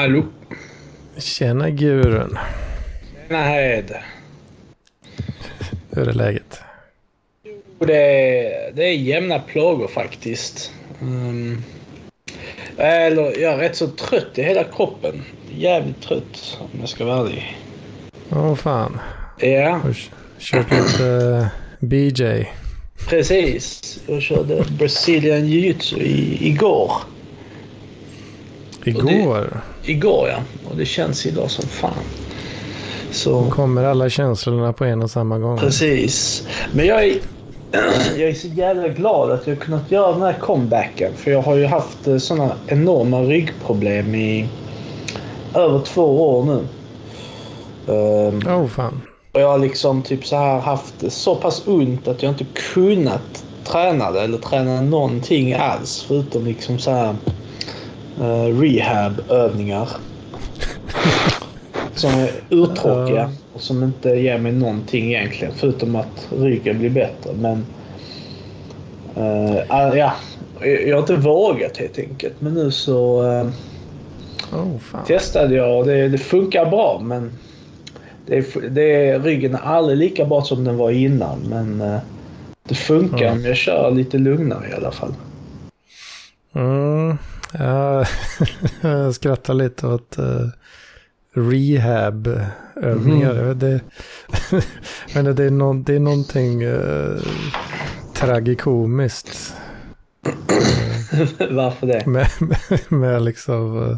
Hallå. Tjena gurun. Tjena Hed. Hur är läget? Jo, det är, det är jämna plågor faktiskt. Um, eller jag är rätt så trött i hela kroppen. Jävligt trött om jag ska vara ärlig. Åh fan. Ja, kört lite eh, BJ? precis. Jag körde Brazilian jiu-jitsu i, igår. Igår Igår ja. Och det känns idag som fan. Så... kommer alla känslorna på en och samma gång. Precis. Men jag är, jag är så jävla glad att jag har kunnat göra den här comebacken. För jag har ju haft eh, såna enorma ryggproblem i över två år nu. Ehm, Åh fan. och jag har liksom typ så här haft så pass ont att jag inte kunnat träna det eller träna någonting alls. Förutom liksom så här uh, rehabövningar. som är urtråkiga och som inte ger mig någonting egentligen. Förutom att ryggen blir bättre. Men eh, ja, jag har inte vågat helt enkelt. Men nu så Åh fan. testade jag och det, det funkar bra. Men det är, det ryggen är aldrig lika bra som den var innan. Men eh, det funkar Mm. om jag kör lite lugnare i alla fall. Mm. Ja, jag skrattar lite åt uh, rehab-övningar. Mhm. Jag vet, det, men det, är nå- det är någonting uh, tragikomiskt Varför det? med, med, med liksom, uh,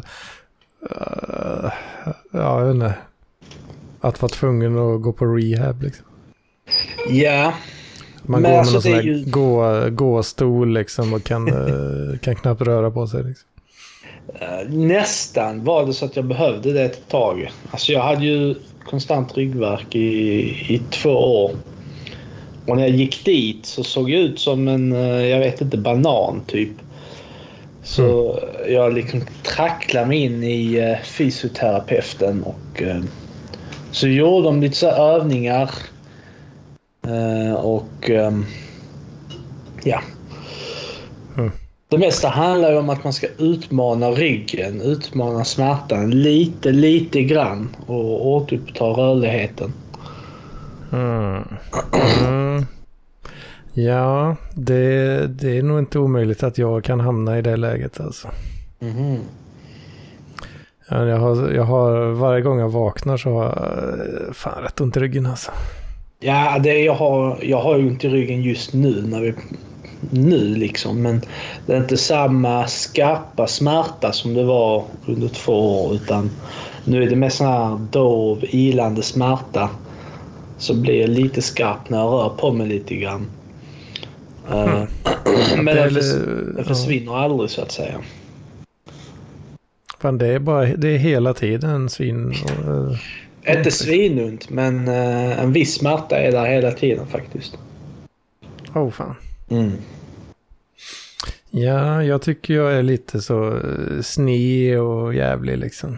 ja jag vet inte, att vara tvungen att gå på rehab liksom. Ja, Man Men går med alltså, någon sån ju- gå, gåstol liksom och kan, eh, kan knappt röra på sig. Liksom. Eh, Nästan var det så att jag behövde det ett tag. Alltså jag hade ju konstant ryggvärk i, i två år. Och när jag gick dit så såg jag ut som en, eh, jag vet inte, banan typ. Så jag liksom tracklade mig in i fysioterapeuten och så gjorde de lite så övningar. Eh, och ehm, ja, det mesta handlar ju om att man ska utmana ryggen, utmana smärtan lite, lite grann och återuppta rörligheten. Mm. Mm. Ja, det, det är nog inte omöjligt att jag kan hamna i det läget alltså. Ja, jag, har, jag har, varje gång jag vaknar så har jag eh, fan rätt ont i ryggen alltså. Ja, det, jag, har, jag har ont i ryggen just nu, när vi, nu liksom. Men det är inte samma skarpa smärta som det var under två år. Utan nu är det mer sån här dov, ilande smärta. Så blir jag lite skarp när jag rör på mig lite grann. Eh, men Det förs, det försvinner aldrig så att säga. Fan, det är bara, det är hela tiden svin. Och, eh, Inte svinont, men eh, en viss smärta är där hela tiden faktiskt. oh fan. Mm. Ja, jag tycker jag är lite så eh, sne och jävlig liksom.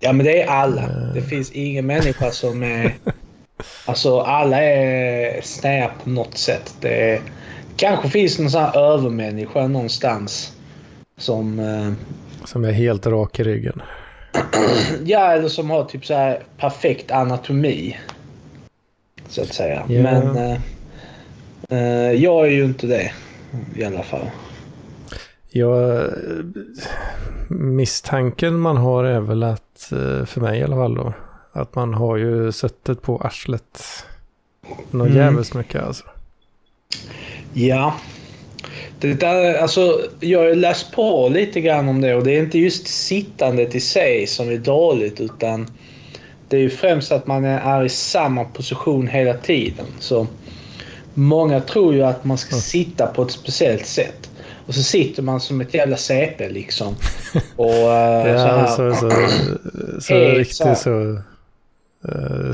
Ja, men det är alla. Det finns ingen människa som är... Alltså, alla är snäva på något sätt. Det är, kanske finns någon sån här övermänniska någonstans. Som... eh, Som är helt rak i ryggen. Ja, eller som har typ så här perfekt anatomi. Så att säga. Ja. Men... eh, eh, jag är ju inte det. I alla fall. Eh, misstanken man har är väl att, eh, för mig i alla fall då, att man har ju suttit på arslet något Mm. jävligt mycket alltså. Ja. Det där, alltså, jag har läst på lite grann om det och det är inte just sittandet i sig som är dåligt utan det är ju främst att man är, i samma position hela tiden. Så Många tror ju att man ska sitta på ett speciellt sätt. Och så sitter man som ett jävla CP liksom. Och eh, så Ja, här. så, så, så riktigt så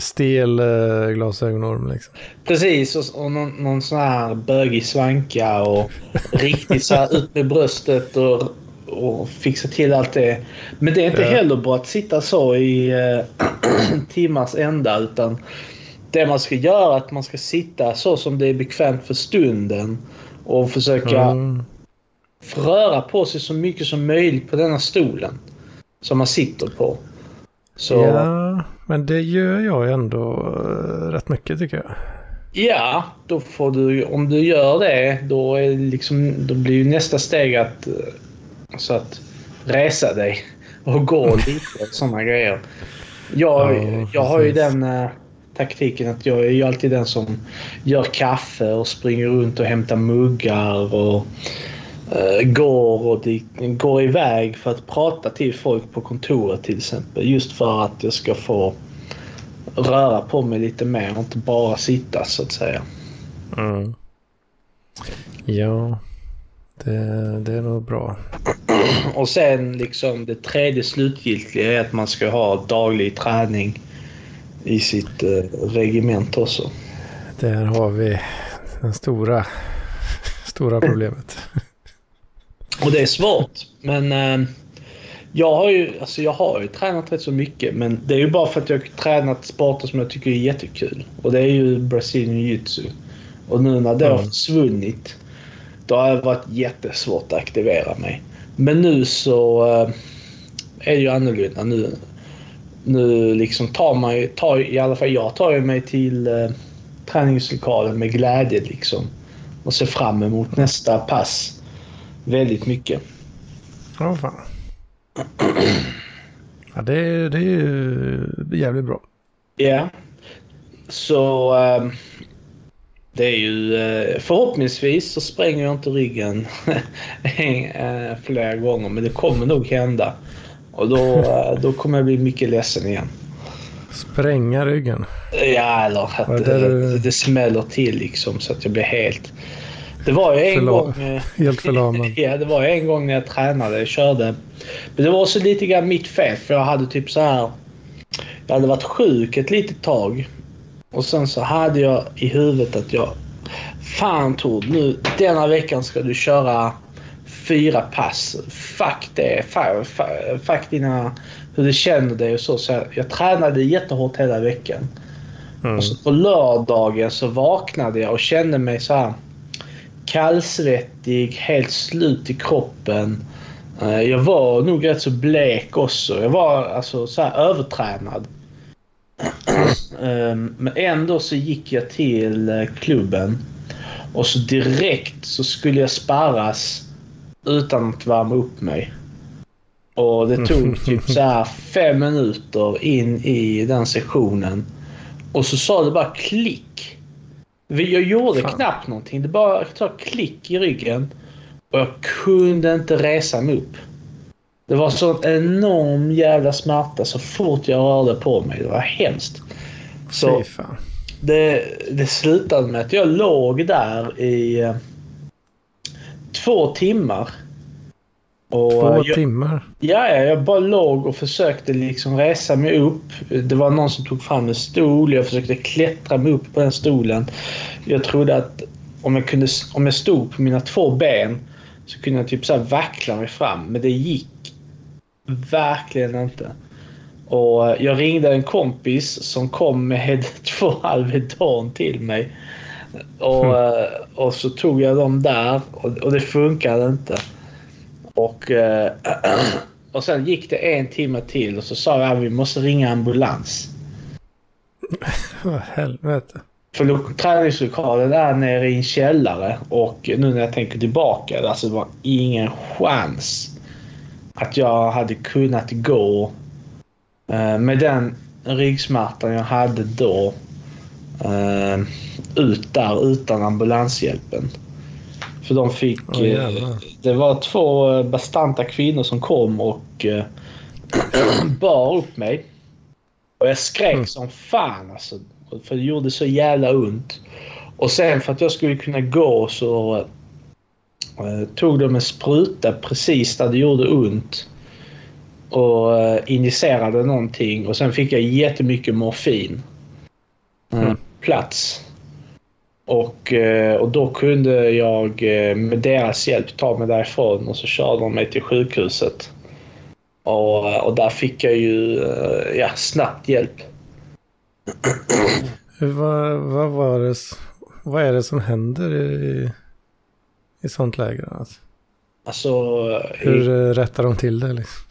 stel uh, glasögonorm liksom. Precis, och, och någon, någon sån här bögig svanka och riktigt så här ut med bröstet och, och fixa till allt det. Men det är inte Ja. heller bra att sitta så i eh, timmars ända utan det man ska göra är att man ska sitta så som det är bekvämt för stunden och försöka Mm. röra på sig så mycket som möjligt på denna stolen. som man sitter på. Så, Ja, men det gör jag ändå eh, rätt mycket tycker jag. Ja, då får du, om du gör det, då, är liksom, då blir ju nästa steg att, eh, så att resa dig och gå lite och sådana grejer. Jag, Ja, jag har ju den eh, taktiken att jag är ju alltid den som gör kaffe och springer runt och hämtar muggar och går, och går iväg för att prata till folk på kontoret till exempel. Just för att jag ska få röra på mig lite mer och inte bara sitta så att säga. Mm. Ja, det, det är nog bra. Och sen liksom det tredje slutgiltiga är att man ska ha daglig träning i sitt eh, regiment också. Där har vi det stora, stora problemet. Och det är svårt. Men eh, jag, har ju, alltså jag har ju tränat rätt så mycket. Men det är ju bara för att jag har tränat sporter som jag tycker är jättekul. Och det är ju Brazilian jiu-jitsu. Och nu när det har Mm. försvunnit. Då har det varit jättesvårt att aktivera mig. Men nu så eh, är det ju annorlunda. Nu, nu liksom tar man ju, tar, i alla fall jag tar ju mig till eh, träningslokalen med glädje liksom. Och ser fram emot nästa pass väldigt mycket. Ja, fan. Ja, det, är- det är ju jävligt bra. Ja. Så eh, det är ju eh, förhoppningsvis så spränger jag inte ryggen eh, flera gånger men det kommer nog hända. Och då, eh, då kommer jag bli mycket ledsen igen. Spränga ryggen. Ja, eller att det det smäller till liksom så att jag blir helt... Det var ju en Förla- gång... eh, Helt förlamad. Ja, det var ju en gång när jag tränade och körde. Men det var också lite grann mitt fel för jag hade typ så här... Jag hade varit sjuk ett litet tag. Och sen så hade jag i huvudet att jag... Fan Tord, nu denna veckan ska du köra fyra pass. Fuck det. Fuck, fuck, fuck dina... Hur du känner dig och så. så jag, jag tränade jättehårt hela veckan. Mm. Och så på lördagen så vaknade jag och kände mig så här kallsvettig, helt slut i kroppen. Eh, Jag var nog rätt så blek också. Jag var alltså så övertränad. Eh, Men ändå så gick jag till eh, klubben och så direkt så skulle jag sparras utan att värma upp mig. Och det tog typ så fem minuter in i den sessionen. Och så sa det bara klick. Jag gjorde Fan. knappt någonting. Det bara sa klick i ryggen. Och jag kunde inte resa mig upp. Det var sån enorm jävla smärta så fort jag rörde på mig. Det var hemskt. Så det, det slutade med att jag låg där i eh, två timmar. Och Två jag, timmar. Ja, ja, jag bara låg och försökte liksom resa mig upp. Det var någon som tog fram en stol. Jag försökte klättra mig upp på den stolen. Jag trodde att om jag, kunde, om jag stod på mina två ben så kunde jag typ så vackla mig fram. Men det gick verkligen inte. Och jag ringde en kompis som kom med två Alvedon till mig. Och, eh, och så tog jag dem där och, och det funkade inte. Och, eh, och sen gick det en timme till och så sa jag att vi måste ringa ambulans. Vad helvete. För lo- träningslokalen är nere i en källare och nu när jag tänker tillbaka, alltså det var ingen chans att jag hade kunnat gå eh, med den ryggsmärtan jag hade då eh, ut där utan ambulanshjälpen. För de fick... Jävlar. det var två eh, bastanta kvinnor som kom och eh, bar upp mig. Och jag skrek Mm. som fan alltså. För det gjorde så jävla ont. Och sen för att jag skulle kunna gå så eh, tog de en spruta precis där det gjorde ont. Och eh, injicerade någonting och sen fick jag jättemycket morfin. Mm. Plats. Och, eh, och då kunde jag eh, med deras hjälp ta mig därifrån och så körde de mig till sjukhuset. Och, eh, och där fick jag ju ja, snabbt hjälp. Vad, vad var det? Vad är det som händer i, i sånt läge? Alltså? Alltså, i, Hur eh, rättar de till det? Liksom?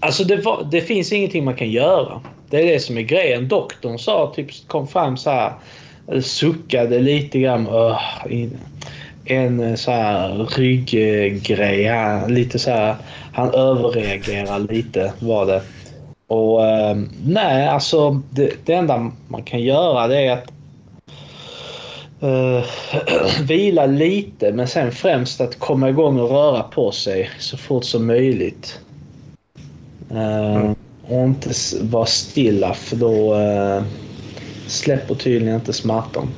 Alltså det, var, det finns ingenting man kan göra. Det är det som är grejen. Doktorn sa, typ kom fram så här, suckade lite grann. Uh, en så här rygggrej. Lite så här, han överreagerar lite var det. Och uh, nej, alltså det, det enda man kan göra det är att uh, vila lite men sen främst att komma igång och röra på sig så fort som möjligt. Uh. Och inte vara stilla för då uh, släpper tydligen inte smärtan.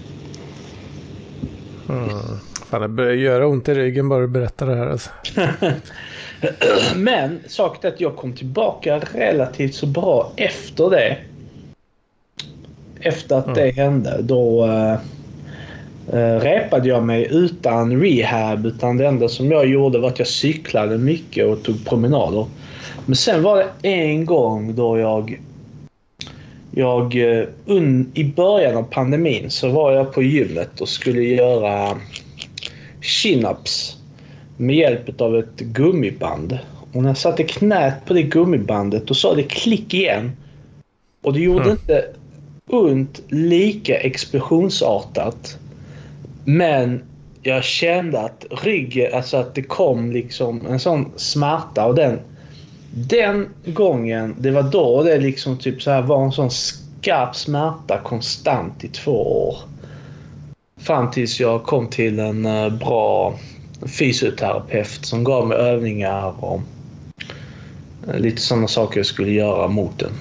Mm. Fan, det börjar göra ont i ryggen bara du berättar det här alltså. Men saken är att jag kom tillbaka relativt så bra efter det. Efter att mm. det hände. Då uh, repade jag mig utan rehab. Utan det enda som jag gjorde var att jag cyklade mycket och tog promenader. Men sen var det en gång då jag... Jag... Eh, un, I början av pandemin så var jag på gymmet och skulle göra chin-ups med hjälp av ett gummiband. Och när jag satte knät på det gummibandet då sa det klick igen. Och det gjorde mm. inte ont lika explosionsartat. Men jag kände att ryggen, alltså att det kom liksom en sån smärta och den den gången, det var då det liksom typ så här var en sån skarp smärta konstant i två år. Fram tills jag kom till en eh, bra fysioterapeut som gav mig övningar och eh, lite sådana saker jag skulle göra mot den.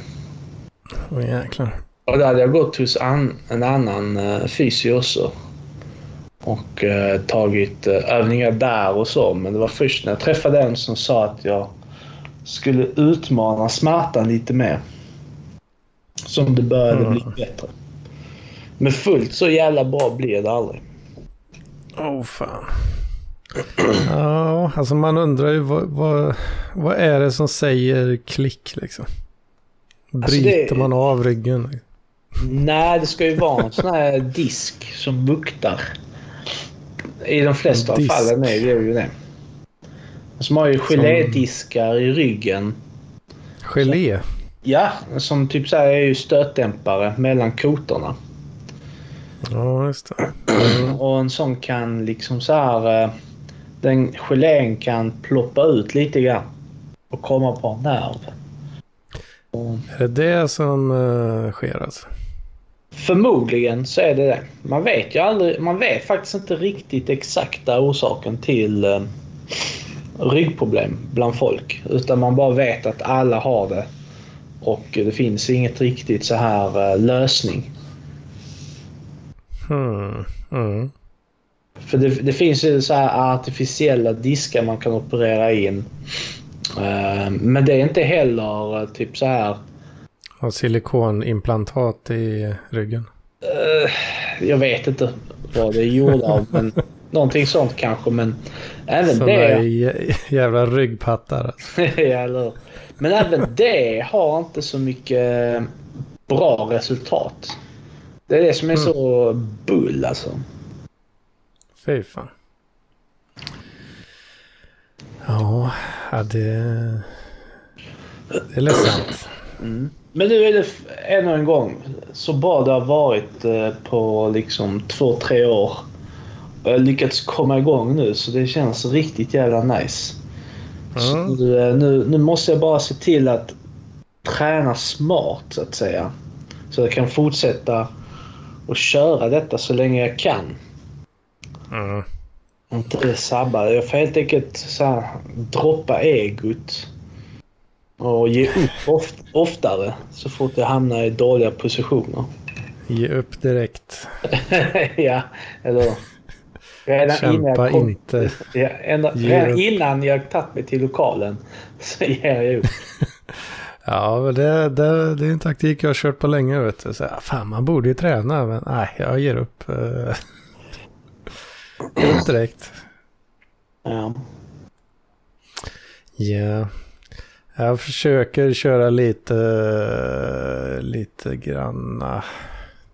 Åh jäklar. Och då hade jag gått hos an, en annan uh, fysio också. Och uh, tagit uh, övningar där och så. Men det var först när jag träffade en som sa att jag skulle utmana smärtan lite mer. Som det började mm. bli bättre. Men fullt så jävla bra blir det aldrig. Åh oh, fan. Ja, alltså man undrar ju vad, vad, vad är det som säger klick liksom? Bryter alltså det, man av ryggen? Nej, det ska ju vara en sån här disk som buktar. I de flesta av fallen är det ju det. Som har ju gelédiskar i ryggen. Gelé? Ja, som typ så här är ju stötdämpare mellan kotorna. Ja, just det. Och en sån kan liksom så här... Eh, den gelén kan ploppa ut lite grann. Och komma på en nerv. Och... Är det det som uh, sker alltså? Förmodligen så är det det. Man vet ju aldrig. Man vet faktiskt inte riktigt exakta orsaken till uh, ryggproblem bland folk. Utan man bara vet att alla har det. Och det finns inget riktigt så här uh, lösning. Hmm. Mm. För det, det, finns ju så här artificiella diskar man kan operera in. Uh, men det är inte heller uh, typ så här... Har silikonimplantat i ryggen? jag vet inte vad det är gjort av. men någonting sånt kanske. Men Även Såna det... jävla ryggpattar. Alltså. ja, Men även det har inte så mycket bra resultat. Det är det som är mm. så bull alltså. Fy fan. Ja, det... Det är ledsamt. Mm. Men nu är det ännu en gång så bra det har varit eh, på liksom två, tre år lyckats komma igång nu så det känns riktigt jävla nice. Mm. Nu, eh, nu, nu, måste jag bara se till att träna smart så att säga. Så jag kan fortsätta och köra detta så länge jag kan. Mm. Inte det sabbar. Jag får helt enkelt så här, droppa egot. Och ge upp oft, oftare så fort jag hamnar i dåliga positioner. Ge upp direkt. ja, eller Redan Kämpa innan jag kom, inte. Ja, ända, redan innan jag tagit mig till lokalen så ger jag upp. ja, men det, det, det är en taktik jag har kört på länge. Vet du. Så, fan, man borde ju träna, men nej, jag ger upp. ger upp direkt. Ja. Ja. Jag försöker köra lite, lite granna,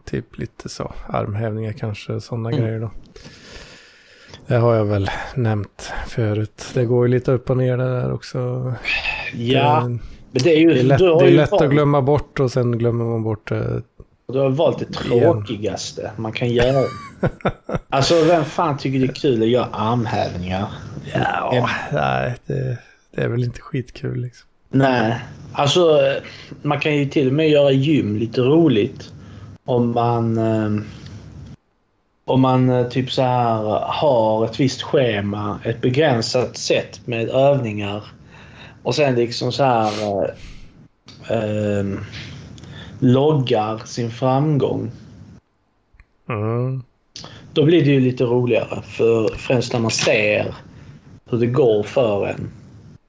typ lite så, armhävningar kanske, sådana mm. grejer då. Det har jag väl nämnt förut. Det går ju lite upp och ner det där också. Ja, Men det är ju... Det är lätt, det är lätt att glömma bort och sen glömmer man bort det. Du har valt det tråkigaste man kan göra. alltså vem fan tycker det är kul att göra armhävningar? Ja, nej, det, det är väl inte skitkul liksom. Nej, alltså man kan ju till och med göra gym lite roligt. Om man... Om man eh, typ så här har ett visst schema, ett begränsat sätt med övningar. Och sen liksom så här... eh, eh, loggar sin framgång. Mm. Då blir det ju lite roligare. För främst när man ser hur det går för en.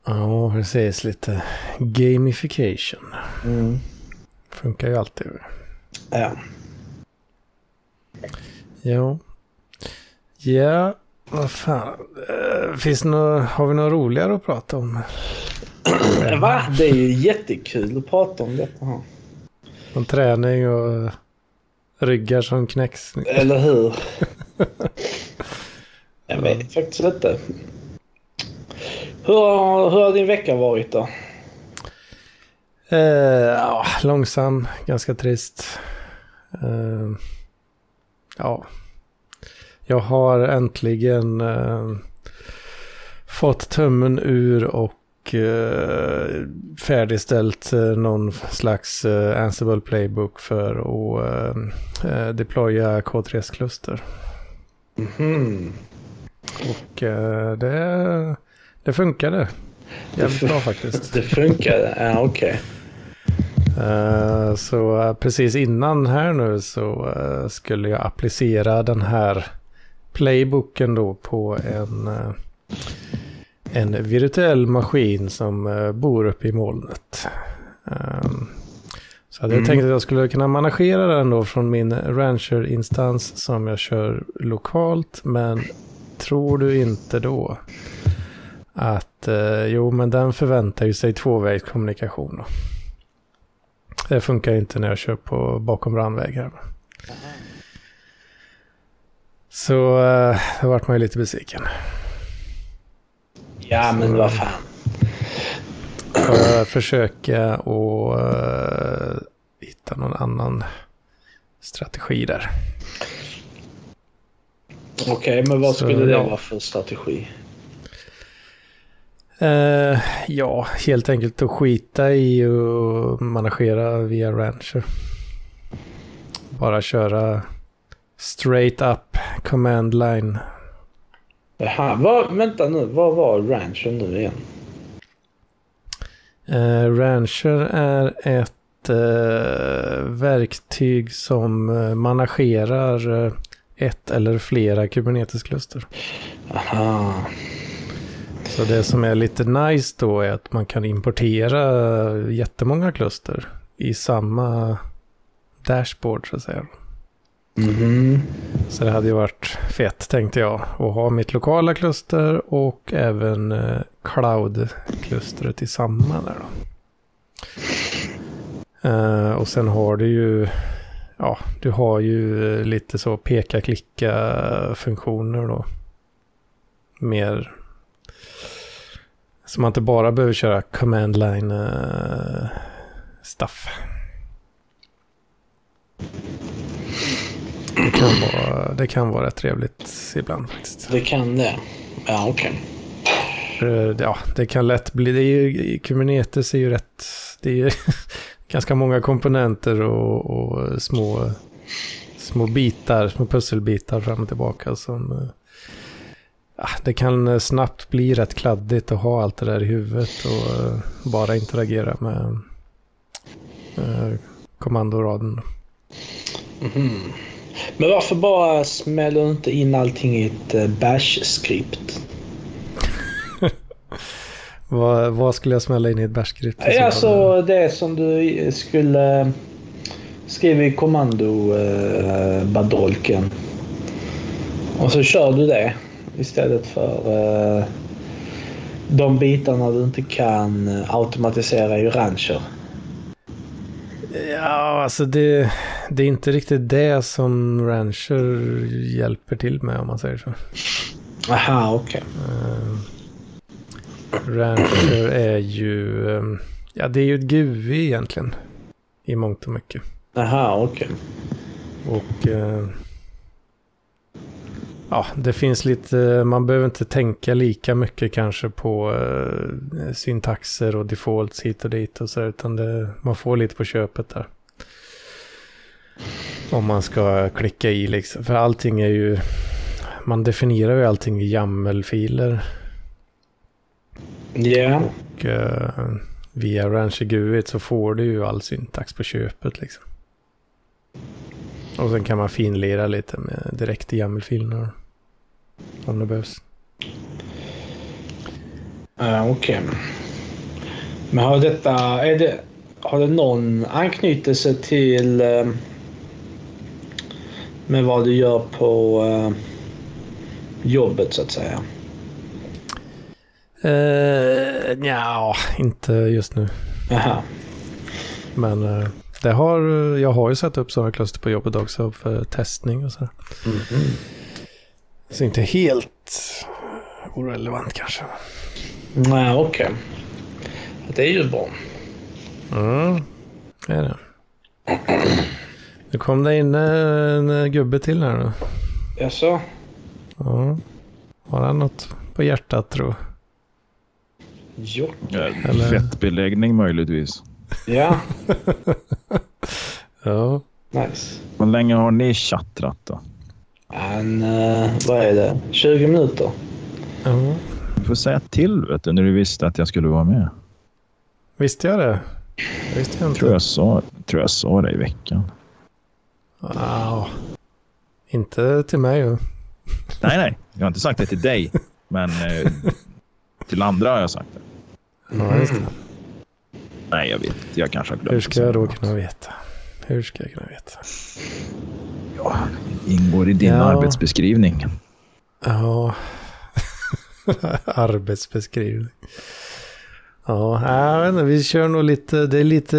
Ja, precis. Lite gamification. Mm. Funkar ju alltid. Ja. Jo. Ja, vad fan. Eh, Finns det några, har vi några roligare att prata om? Va? Det är ju jättekul att prata om detta. Om träning och ryggar som knäcks. Eller hur? Jag vet faktiskt inte. Hur har, hur har din vecka varit då? Eh, ja, långsam, ganska trist. Eh, ja. Jag har äntligen eh, fått tummen ur och eh, färdigställt eh, någon slags eh, Ansible Playbook för att eh, eh, deploya K3S-kluster. Mhm. Och eh, det, det funkade. Jävligt bra faktiskt. Det funkade? Ja, okej. Eh, Så eh, precis innan här nu så eh, skulle jag applicera den här playbooken då på en, eh, en virtuell maskin som bor uppe i molnet. Ehm, Så hade jag Mm. tänkt att jag skulle kunna managera den då från min Rancher-instans som jag kör lokalt. Men tror du inte då att jo men den förväntar ju sig tvåvägskommunikation då. Det funkar inte när jag kör på bakom brandväg här. Så eh, då vart man ju lite besviken. Ja, men vad fan. Jag försöka och eh, hitta någon annan strategi där. Okej, men vad Så, skulle det ja. vara för strategi? Eh, ja, helt enkelt att skita i och managera via Rancher. Bara köra straight up command line. Jaha, vad, vänta nu. Vad var ranchen nu igen? Eh, Rancher är ett eh, verktyg som managerar ett eller flera Kubernetes-kluster. Aha. Så det som är lite nice då är att man kan importera jättemånga kluster i samma dashboard så att säga. Mhm. Så det hade ju varit fett tänkte jag att ha mitt lokala kluster och även eh, cloud-klustret i samma där då. Eh, och sen har du ju, ja, du har ju eh, lite så peka-klicka-funktioner då. Mer, så man inte bara behöver köra command line eh, stuff. Det kan, vara, det kan vara rätt trevligt ibland faktiskt. Det kan det. Ja, okej. Eh, Ja, det kan lätt bli, det är ju, Kubernetes är ju rätt, det är ju ganska många komponenter och, och små, små bitar, små pusselbitar fram och tillbaka som, eh, det kan eh, snabbt bli rätt kladdigt att ha allt det där i huvudet och eh, bara interagera med eh, kommandoraden. Mhm. Men varför bara smäller du inte in allting i ett bash-skript? Vad, vad skulle jag smälla in i ett bärskript? Ja, Alltså det som du skulle skriva i kommandobadolken. Och så kör du det istället för eh, de bitarna du inte kan eh, automatisera i Rancher. Ja, alltså det, det är inte riktigt det som Rancher hjälper till med om man säger så. Aha, okej. Uh, Rancher är ju... Ja, det är ju ett GUI egentligen. I mångt och mycket. Aha, okej. Och eh, ja, det finns lite, man behöver inte tänka lika mycket kanske på eh, syntaxer och defaults hit och dit och så, utan det, man får lite på köpet där. Om man ska klicka i liksom, för allting är ju, man definierar ju allting i YAML-filer. Ja. Och eh, via Rancher GUI så får du ju all syntax på köpet liksom. Och sen kan man finlira lite med direkt i YAML-filerna. Om det behövs. Uh, okej. Men har detta, är det, har det någon anknytelse till eh, med vad du gör på eh, jobbet så att säga? Uh, ja, inte just nu. Aha. Men uh, det har, jag har ju satt upp sådana kluster på jobbet också för testning och så. Mhm. Så inte helt orelevant kanske. Nej, okej. Det är ju bra. Mm, det är det. Nu kom det in en gubbe till här nu. Jaså? Ja. Har han något på hjärtat tror Jo. Eller- Fettbeläggning möjligtvis. Ja, Ja. nice. Hur länge har ni chattrat då? En, eh, vad är det? 20 minuter? ja. Du får säga till vet du, när du visste att jag skulle vara med. Visste jag det? Det visste jag inte. Tror jag sa, tror jag sa det i veckan. Wow. Inte till mig ju. Nej, nej. Jag har inte sagt det till dig. Men eh, till andra har jag sagt det. Ja, just det. Nej, jag vet. Jag kanske har glömt Hur ska jag då kunna veta? Hur ska jag kunna veta? Ja, ingår i din Ja. arbetsbeskrivning. Ja. Arbetsbeskrivning. Ja, jag vet inte, vi kör nog lite, det är lite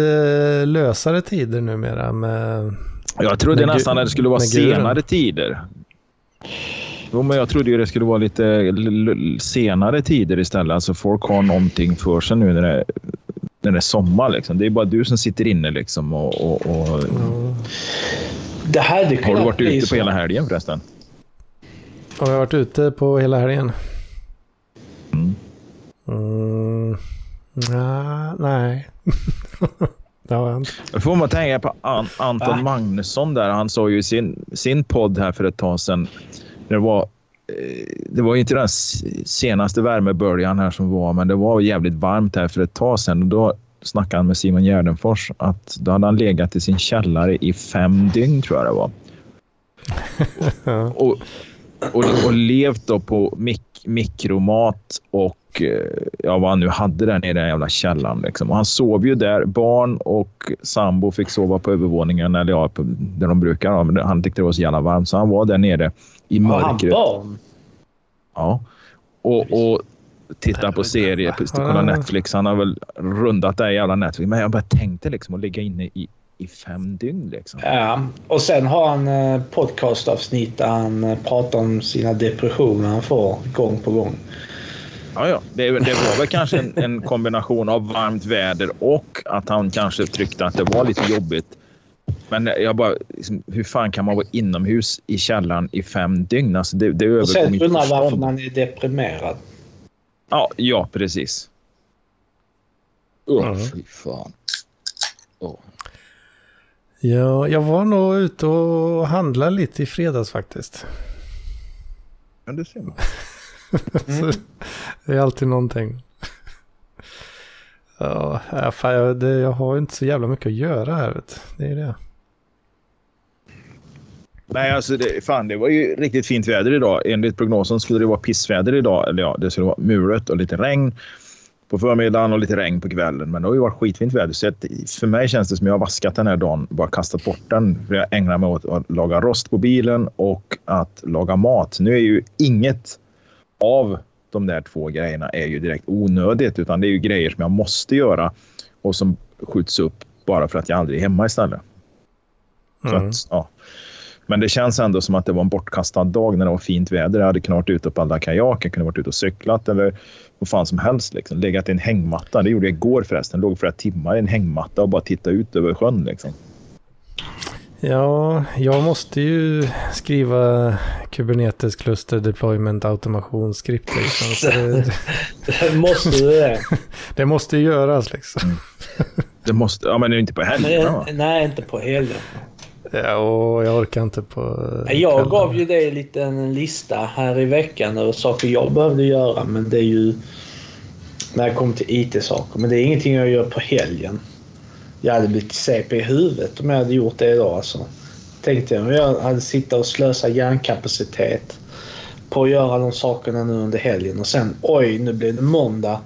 lösare tider numera med... Jag trodde Med nästan att det skulle vara guren. senare tider. Jo, men jag trodde ju det skulle vara lite senare tider istället. Alltså folk har någonting för sig nu när det, när det är sommar. Liksom. Det är bara du som sitter inne liksom. Och, och, och... Ja. Det hade Har du varit ute så. på hela helgen förresten? Har jag varit ute på hela helgen? Mm. Mm. Nej. det har jag inte. Då får man tänka på An- Anton Va? Magnusson där. Han sa ju i sin, sin podd här för ett tag sedan. Det var, det var ju inte den senaste värmeböljan här som var, men det var jävligt varmt här för ett tag sedan. Och då snackade han med Simon Gärdenfors att då hade han legat i sin källare i fem dygn tror jag det var. Ja. Och, och, och levt då på mik mikromat och eh, ja, vad han nu hade där nere i den jävla källaren. Liksom. Och han sov ju där. Barn och sambo fick sova på övervåningen, eller ja, på, där de brukar. Ja, men han tyckte det var så jävla varmt så han var där nere i han mörkret. barn? Ja. Och, och titta på serier, kolla. Netflix. Han har väl rundat det jävla Netflix. Men jag bara tänkte liksom att ligga inne i, i fem dygn. Liksom. Ja. Och sen har han eh, podcastavsnitt där han eh, pratar om sina depressioner han får gång på gång. Ja, ja. Det, det var väl kanske en, en kombination av varmt väder och att han kanske tyckte att det var lite jobbigt. Men jag bara, liksom, hur fan kan man vara inomhus i källaren i fem dygn? Alltså det, det är Och sen undrar varför man är deprimerad. Ja, ja, precis. Åh, Ja. fy fan. Ja, jag var nog ute och handlade lite i fredags faktiskt. Men det ser man. Så det är alltid någonting. Ja, ja, fan, jag, det, jag har ju inte så jävla mycket att göra här. Vet. du. Det är det. Nej, alltså det, fan, det var ju riktigt fint väder idag. Enligt prognosen skulle det vara pissväder idag. Eller ja, det skulle vara mulet och lite regn på förmiddagen och lite regn på kvällen. Men det har ju varit skitfint väder. Så för mig känns det som jag har vaskat den här dagen bara kastat bort den. För jag ägnar mig åt att laga rost på bilen och att laga mat. Nu är ju inget av de där två grejerna är ju direkt onödigt. Utan det är ju grejer som jag måste göra och som skjuts upp bara för att jag aldrig är hemma istället. Så Mm. att, ja. Men det känns ändå som att det var en bortkastad dag när det var fint väder. Jag hade kunnat varit ute och paddla kajak, jag kunde varit ute och cyklat eller vad fan som helst. Liksom. Legat i en hängmatta. Det gjorde jag igår förresten. Låg flera timmar i en hängmatta och bara tittade ut över sjön. Liksom. Ja, jag måste ju skriva Kubernetes Cluster Deployment Automation Script. Liksom. det, måste du det? det måste ju göras liksom. Mm. Det måste, ja men inte på helgerna Nej, inte på helgen. Ja, och jag orkar inte på... Jag kvällen. gav ju dig en liten lista här i veckan över saker jag behövde göra. Men det är ju när jag kommer till IT-saker. Men det är ingenting jag gör på helgen. Jag hade blivit CP i huvudet om jag hade gjort det idag. Alltså. Tänkte jag om jag hade sitta och slösa hjärnkapacitet på att göra de sakerna nu under helgen och sen oj, nu blir det måndag.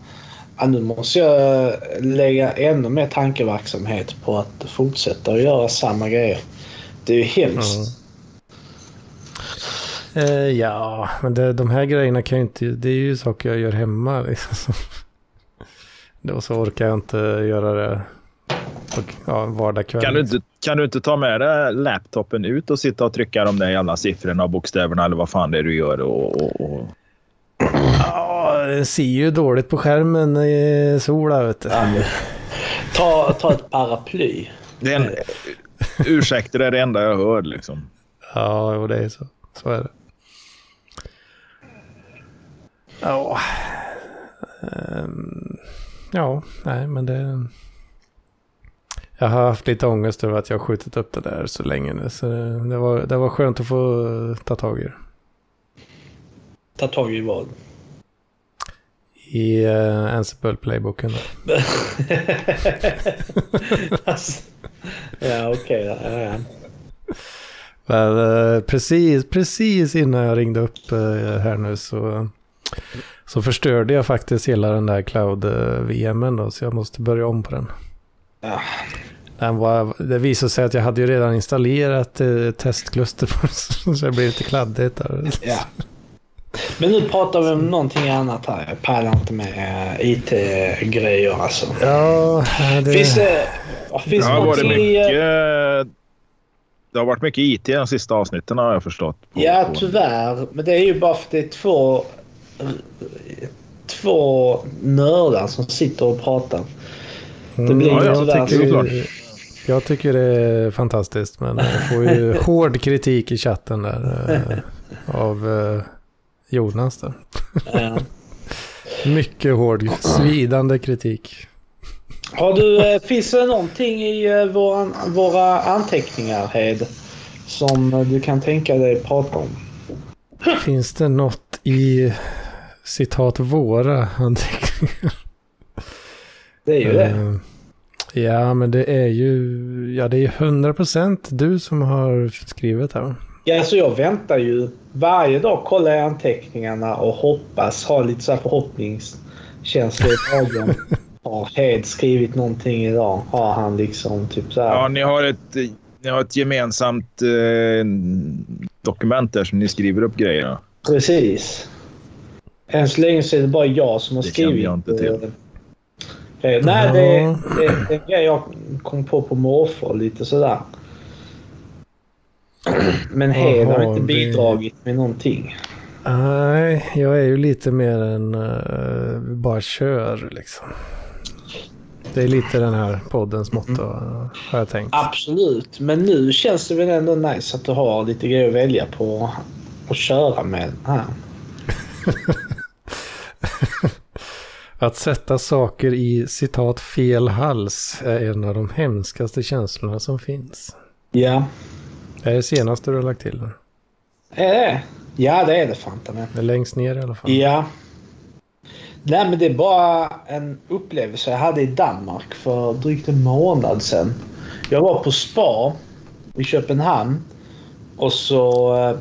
Ja, nu måste jag lägga ännu mer tankeverksamhet på att fortsätta att göra samma grejer. Det är ju hemskt. Mm. Uh, ja, men det, de här grejerna kan ju inte... Det är ju saker jag gör hemma. Liksom. Då så orkar jag inte göra det på ja, vardagskväll. Kan du, inte, kan du inte ta med dig laptopen ut och sitta och trycka de där jävla siffrorna och bokstäverna eller vad fan det är du gör? Och, och, och... Ja, det ser ju dåligt på skärmen i solen. Vet du. Ja, ta, ta ett paraply. Det är en, ursäkter är det enda jag hör liksom. Ja, jo, det är så. Så är det. Ja. Um, ja, nej, men det... Jag har haft lite ångest över att jag har skjutit upp det där så länge nu. Så det var, det var skönt att få ta tag i det. Ta tag i vad? I uh, Ansible playboken. alltså, ja, okej. Okay, ja, ja. Men, uh, precis, precis innan jag ringde upp uh, här nu så, så förstörde jag faktiskt hela den där cloud-VMen då. Så jag måste börja om på den. Ah. Den var, det visade sig att jag hade ju redan installerat eh, testkluster på så det blev lite kladdigt. Där. Ja. Men nu pratar vi om någonting annat här. Jag pallar inte med eh, IT-grejer alltså. Ja, det... Finns det... Finns det har varit mycket... Det har varit mycket IT de sista avsnitten har jag förstått. På, ja, tyvärr. Men det är ju bara för att det är två... Två nördar som sitter och pratar. Det blir mm, ja, jag, tycker, jag tycker det är fantastiskt. Men jag får ju hård kritik i chatten där. Eh, av eh, Jonas där. Ja. Mycket hård, svidande kritik. Har du, eh, finns det någonting i våra, våra anteckningar, Hed? Som du kan tänka dig prata om? Finns det något i citat våra anteckningar? Det är ju det. Ja, men det är ju ja, det är 100% du som har skrivit här. Ja, så jag väntar ju. Varje dag kollar jag anteckningarna och hoppas, har lite så här förhoppningskänsla i magen. Har Hed skrivit någonting idag? Har han liksom typ så här? Ja, ni har ett, ni har ett gemensamt eh, dokument där som ni skriver upp grejerna. Precis. Än så länge så är det bara jag som har det skrivit. Jag inte till. Eh, Eh, nej, det, det, det är en grej jag kom på på morfar lite sådär. Men Hed har inte bidragit med någonting. Nej, jag är ju lite mer än uh, bara kör liksom. Det är lite den här poddens motto mm. har jag tänkt. Absolut, men nu känns det väl ändå nice att du har lite grejer att välja på och köra med här. Att sätta saker i citat fel hals är en av de hemskaste känslorna som finns. Ja. Det är det senaste du har lagt till? Är det? Ja, det är det fan Det är längst ner i alla fall. Ja. Nej, men det är bara en upplevelse jag hade i Danmark för drygt en månad sedan. Jag var på spa i Köpenhamn och så eh,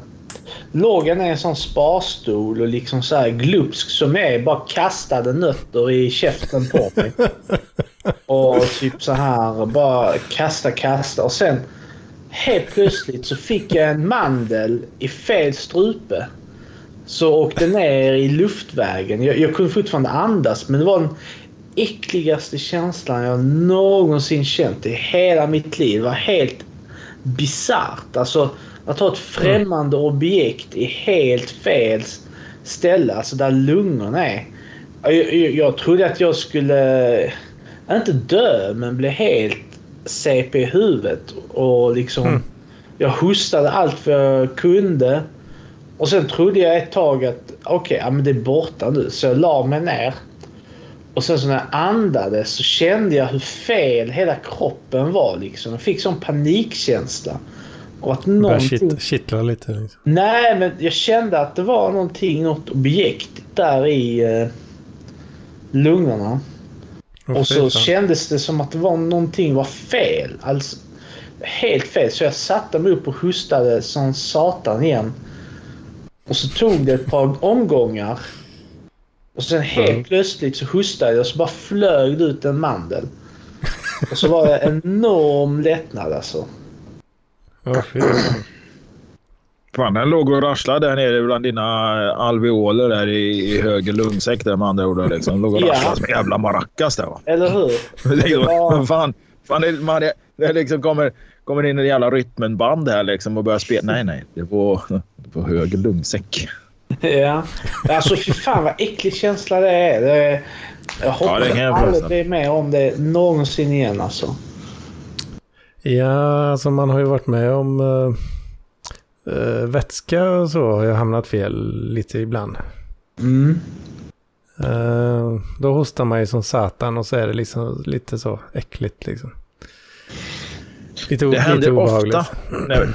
låg jag ner i en sån sparstol och liksom så här glupsk som jag är bara kastade nötter i käften på mig. och typ så här bara kasta, kasta och sen helt plötsligt så fick jag en mandel i fel strupe. Så åkte ner i luftvägen. Jag, jag kunde fortfarande andas men det var den äckligaste känslan jag någonsin känt i hela mitt liv. Det var helt bisarrt. Alltså Att ha ett främmande objekt i helt fel ställe, alltså där lungorna är. Jag, jag, jag trodde att jag skulle, inte dö, men bli helt CP i huvudet. Och liksom, Mm. jag hostade allt vad jag kunde. Och sen trodde jag ett tag att okej, ja, men det är borta nu. Så jag la mig ner. Och sen så när jag andades så kände jag hur fel hela kroppen var. Liksom. Jag fick sån panikkänsla. Och att någonting... kitt, kittla lite. Liksom. Nej, men jag kände att det var någonting, något objekt där i eh, lungorna. Och så kändes det som att det var någonting var fel. Alltså, helt fel. Så jag satte mig upp och hostade som satan igen. Och så tog det ett par omgångar. Och sen helt Mm. plötsligt så hostade jag och så bara flög det ut en mandel. Och så var det en enorm lättnad alltså. Åh, fy fan. Den låg och rasslade där nere bland dina alveoler där i, i höger lungsäck där med andra ord. Liksom. Låg och Ja. rasslade som en jävla maracas där va. Eller hur? Ja. vad fan, fan det, man, det, det liksom kommer, kommer in en jävla rytmenband här liksom och börjar spela. Nej, nej. Det var, det var höger lungsäck. Ja. Alltså fy fan vad äcklig känsla det är. Det jag hoppas det kan jag att aldrig blir med om det någonsin igen alltså. Ja, alltså man har ju varit med om uh, vätska och så har jag hamnat fel lite ibland. Mm. Eh, då hostar man ju som satan och så är det liksom lite så äckligt liksom. Lite, Det lite händer obehagligt. ofta. Nej,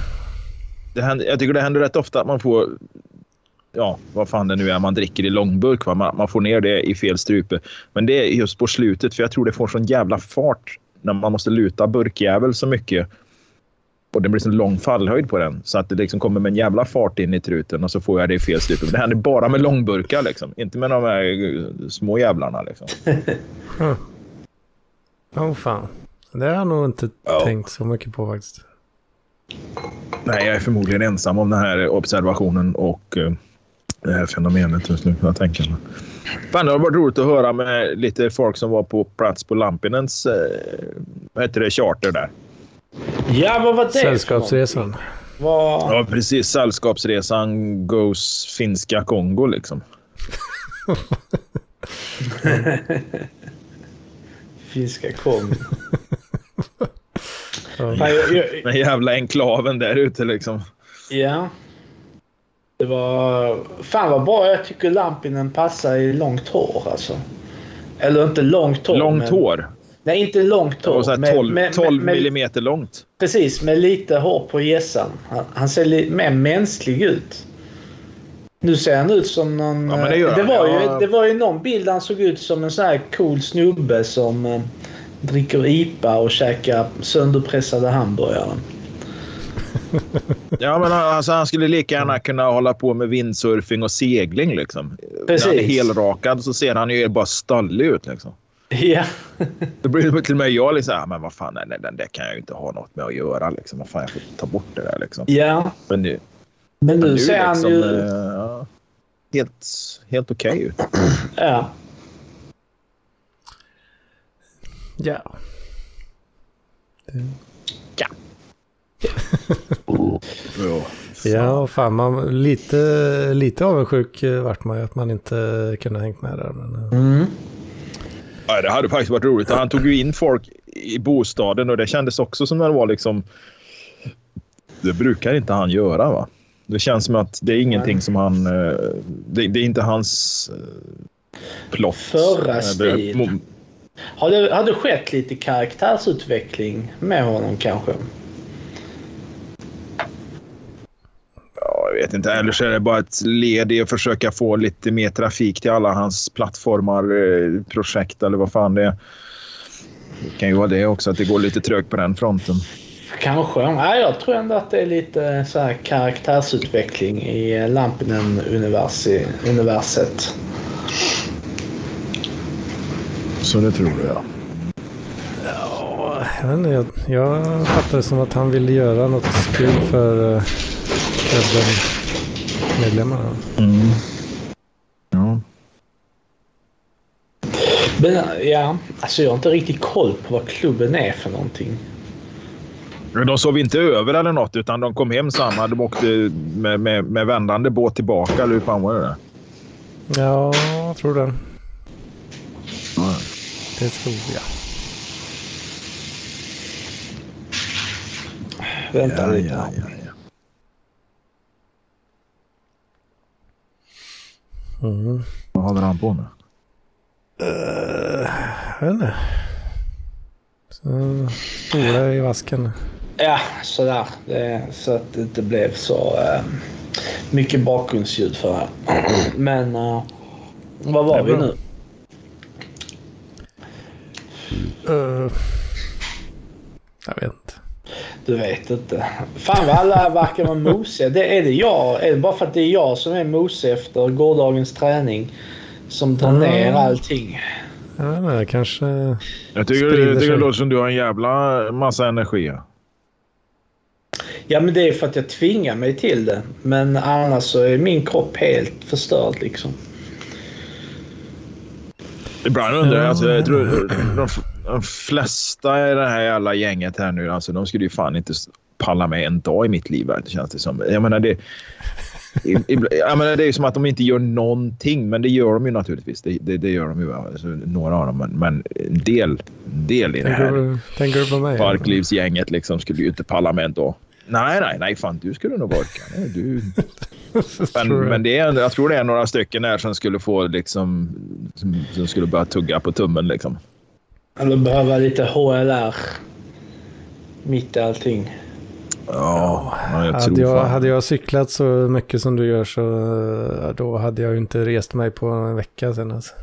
det händer, jag tycker det händer rätt ofta att man får ja, vad fan det nu är man dricker i långburk. Va? Man, man får ner det i fel strupe. Men det är just på slutet, för jag tror det får sån jävla fart när man måste luta burkjävel så mycket. Och det blir så lång fallhöjd på den så att det liksom kommer med en jävla fart in i truten och så får jag det i fel. Men det händer bara med långburkar, liksom. inte med de här eh, små jävlarna. Liksom. Åh oh, fan. Det har jag nog inte Ja. tänkt så mycket på faktiskt. Nej, jag är förmodligen ensam om den här observationen och eh, det här fenomenet just nu. Jag tänker. mig. Fan, det har varit roligt att höra med lite folk som var på plats på Lampinens eh, vad heter det, charter där. Ja, vad var det Sällskapsresan. Vad... Ja, precis. Sällskapsresan goes finska Kongo liksom. Finska Kongo. Ja. Den jävla enklaven där ute liksom. ja. Det var... Fan vad bra jag tycker Lampinen passar i långt hår alltså. Eller inte långt hår. Långt men, hår. Nej, inte långt hår. Men- 12, men- 12 men- millimeter långt. Precis, med lite hår på gässan. Han, han ser lite mer mänsklig ut. Nu ser han ut som någon... Ja, det gör det, var Ja. ju, det var ju någon bild han såg ut som en sån här cool snubbe som eh, dricker IPA och käkar sönderpressade hamburgare. Ja, men alltså, han skulle lika gärna kunna hålla på med windsurfing och segling. Liksom. Precis. När han är helrakad så ser han ju bara stallig ut. Liksom. Ja. Då blir det till och med jag liksom, ah, men vad fan, nej, nej, den där kan jag ju inte ha något med att göra. Liksom. Vad fan, jag får ta bort det där. Liksom. ja. Men nu, Men nu men nu ser han liksom, ju... eh, ja, helt, helt okej ut. Ja. Ja. Ja. Ja, fan man, lite, lite avundsjuk vart man ju att man inte kunde hängt med där. Men, eh, Mm. Ja, det hade faktiskt varit roligt. Han tog ju in folk i bostaden och det kändes också som när det var liksom... Det brukar inte han göra va? Det känns som att det är ingenting Nej. som han... eh, Det, det är inte hans eh, plott. Förra Eh, stil. det, har det skett lite karaktärsutveckling med honom kanske? Ja, jag vet inte. Eller så är det bara ett led i att försöka få lite mer trafik till alla hans plattformar, eh, projekt eller vad fan det är. Det kan ju vara det också, att det går lite trögt på den fronten. Kanske. Nej, jag tror ändå att det är lite så här karaktärsutveckling i Lampinen-universet. Så det tror jag. ja, jag, jag, jag fattar det som att han ville göra något kul för klubben-medlemmarna. Mm. Ja. Men ja, alltså jag har inte riktigt koll på vad klubben är för någonting. De sov inte över eller något, utan de kom hem samma. De åkte med, med, med vändande båt tillbaka, eller hur fan var det? Där? Ja, jag tror det. Det tror jag. Vänta Ja, lite. ja, ja, ja. Mm. Vad håller han på med? Uh, jag vet inte. Så, spola i vasken. Ja, sådär. Det, så att det inte blev så eh, mycket bakgrundsljud för här. Men uh, vad var vi nu? Uh, jag vet inte. Du vet inte. Fan vad alla verkar vara mosiga. Det, är det jag? Är det bara för att det är jag som är mosig efter gårdagens träning som drar Mm. ner allting? Vet inte, kanske... Jag tycker, jag tycker det låter som du har en jävla massa energi. Ja men det är för att jag tvingar mig till det. Men annars så är min kropp helt förstörd liksom. Ibland undrar jag, Ja. alltså, jag tror de, de flesta i det här jävla gänget här nu, alltså, de skulle ju fan inte palla med en dag i mitt liv. Det känns det som. Jag menar, det, i- ibland- jag menar, det är ju som att de inte gör någonting, men det gör de ju naturligtvis. Det, det, det gör de ju. Alltså, några av dem, men, men en del, del i det här tänker du på mig? parklivsgänget liksom, skulle ju inte palla med en dag. Nej, nej, nej, fan du skulle nog orka. Nej, Du, men, men det är, jag tror det är några stycken där som skulle få liksom, som, som skulle börja tugga på tummen liksom. Eller behöva lite HLR. Mitt i allting. Ja, ja jag tror Hade jag, hade jag cyklat så mycket som du gör så eh, då hade jag ju inte rest mig på en vecka sen. Alltså.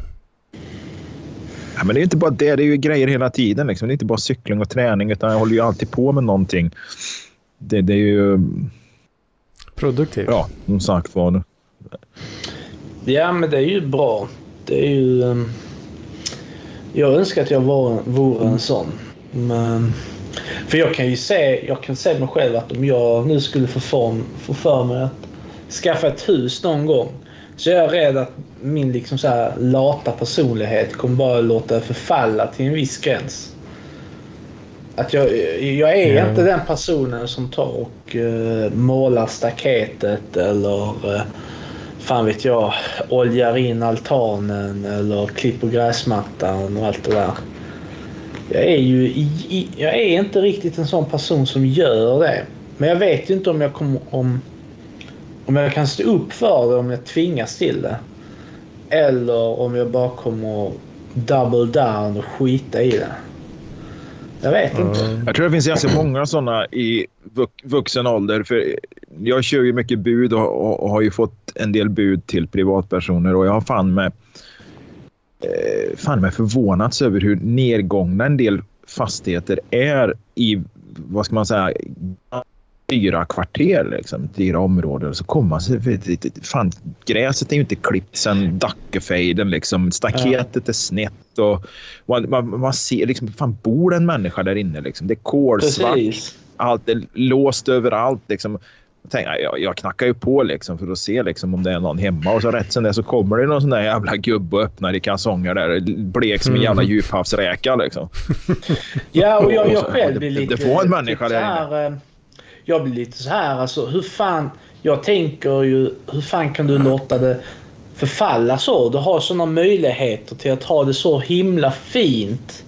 Ja, men det är inte bara det, det är ju grejer hela tiden. Liksom. Det är inte bara cykling och träning, utan jag håller ju alltid på med någonting. Det, det är ju, Produktiv. ja, som sagt var. Ja men det är ju bra. Det är ju... ehm, jag önskar att jag var, vore en sån. Men, för jag kan ju se, jag kan se mig själv att om jag nu skulle få, form, få för mig att skaffa ett hus någon gång. Så jag är rädd att min liksom så här lata personlighet kommer bara låta förfalla till en viss gräns. Att jag, jag är Ja. inte den personen som tar och uh, målar staketet eller uh, fan vet jag, oljar in altanen eller klipper gräsmattan och allt det där. Jag är ju jag är inte riktigt en sån person som gör det. Men jag vet ju inte om jag kommer om om jag kan stå upp för det om jag tvingas till det. Eller om jag bara kommer double down och skita i det. Jag vet inte. Mm. Jag tror det finns ganska många sådana i vux, vuxen ålder. För jag kör ju mycket bud och, och, och har ju fått en del bud till privatpersoner och jag har fan med, eh, fan med förvånats över hur nedgångna en del fastigheter är i, vad ska man säga, dyra kvarter, liksom, dyra områden. Så kommer man sig, fan, gräset är ju inte klippt sedan Dackefejden. Liksom. Staketet är snett och man, man, man ser liksom, fan bor det en människa där inne? Liksom. Det är kolsvart, Precis. allt är låst överallt. Liksom. Jag, tänkte, jag, jag knackar ju på liksom, för att se liksom, om det är någon hemma och så rätt som det så kommer det någon sån där jävla gubbe och öppnar i kalsonger där. Blek som en jävla Mm. djuphavsräka. Liksom. Ja, och jag, jag själv det- blir det lite... får en människa typ där här, eh, Jag blir lite så här alltså hur fan... Jag tänker ju hur fan kan du låta det förfalla så? Du har sådana möjligheter till att ha det så himla fint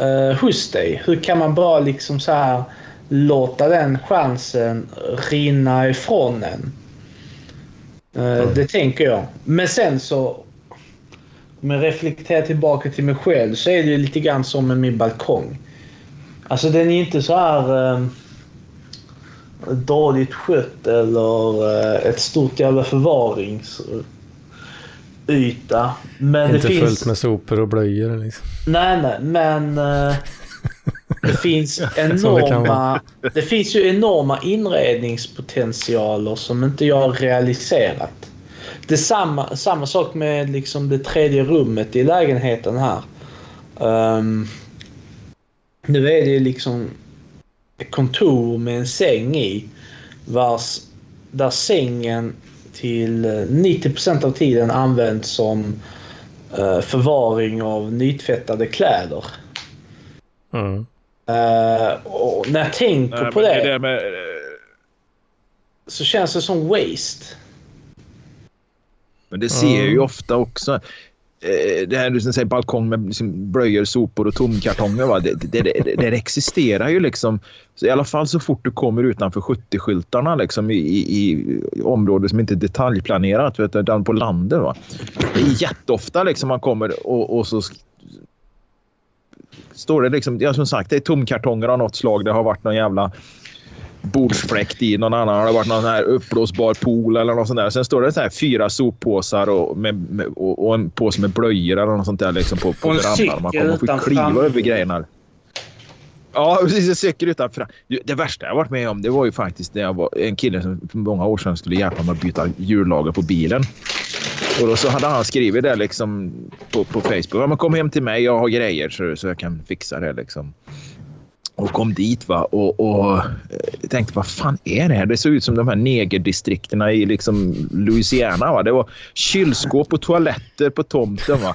uh, hos dig. Hur kan man bara liksom så här låta den chansen rinna ifrån en? Eh, Det tänker jag. Men sen så om jag reflekterar tillbaka till mig själv så är det ju lite grann som med min balkong. Alltså den är inte så här eh, dåligt skött eller eh, ett stort jävla förvaringsyta. Men Inte det finns... fullt med sopor och blöjor. Liksom. Nej, nej, men eh, det finns det enorma... Det finns ju enorma inredningspotentialer som inte jag har realiserat. Det är samma, samma sak med liksom det tredje rummet i lägenheten här. Um, nu är det liksom ett kontor med en säng i. Vars, där sängen till eh, 90% av tiden används som eh, förvaring av nytvättade kläder. Mm. Uh, och när jag tänker Nej, på det, det med, så känns det som waste. men det ser jag ju Mm. ofta också. Eh, det här du säger balkong med liksom blöjor, sopor och tomkartonger. Va? Det, det, det, det existerar ju liksom. Så I alla fall så fort du kommer utanför 70-skyltarna liksom, i, i, i områden som inte är detaljplanerat. Vet du, utan på landet. Va? Det är jätteofta liksom man kommer och, och så står det liksom, ja, som sagt, det är tomkartonger av något slag. Det har varit någon jävla bordsfläkt i. Någon annan har det varit någon här uppblåsbar pool eller något sånt där. Sen står det så här fyra soppåsar och, med, med, och, och en påse med blöjor eller något sånt där liksom på, på verandan. Man kommer cykel kliva utan över fram- grejerna. Ja, precis. En cykel utanför. Det värsta jag varit med om det var ju faktiskt när jag var en kille som för många år sedan skulle hjälpa mig att byta hjullager på bilen. Och då så hade han skrivit det liksom på, på Facebook. Ja, men kom hem till mig, jag har grejer så, så jag kan fixa det. Liksom. Och kom dit va och, och eh, tänkte vad fan är det här? Det såg ut som de här negerdistrikterna i liksom Louisiana. Va? Det var kylskåp och toaletter på tomten. Va?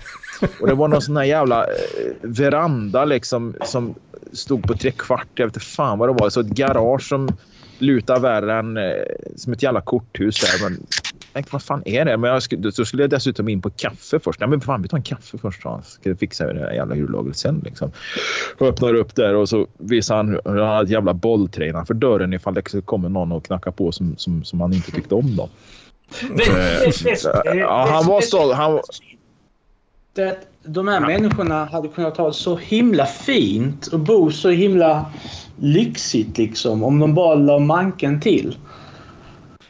Och det var någon sån här jävla eh, veranda liksom som stod på tre kvart. Jag vet inte fan vad det var. Så ett garage som lutar värre än eh, som ett jävla korthus där. Men tänkte, vad fan är det? Men jag skulle, så skulle jag dessutom in på kaffe först. Nej, men fan, vi tar en kaffe först. Så ska fixa det där jävla hjullagret sen. Liksom. Och öppnar upp där och så visar han hur han hade ett jävla bollträ för dörren ifall det kommer någon och knackar på som, som, som han inte tyckte om. Då. Ja, han var så... Han, Det, de här människorna hade kunnat ha så himla fint och bo så himla lyxigt liksom om de bara la manken till.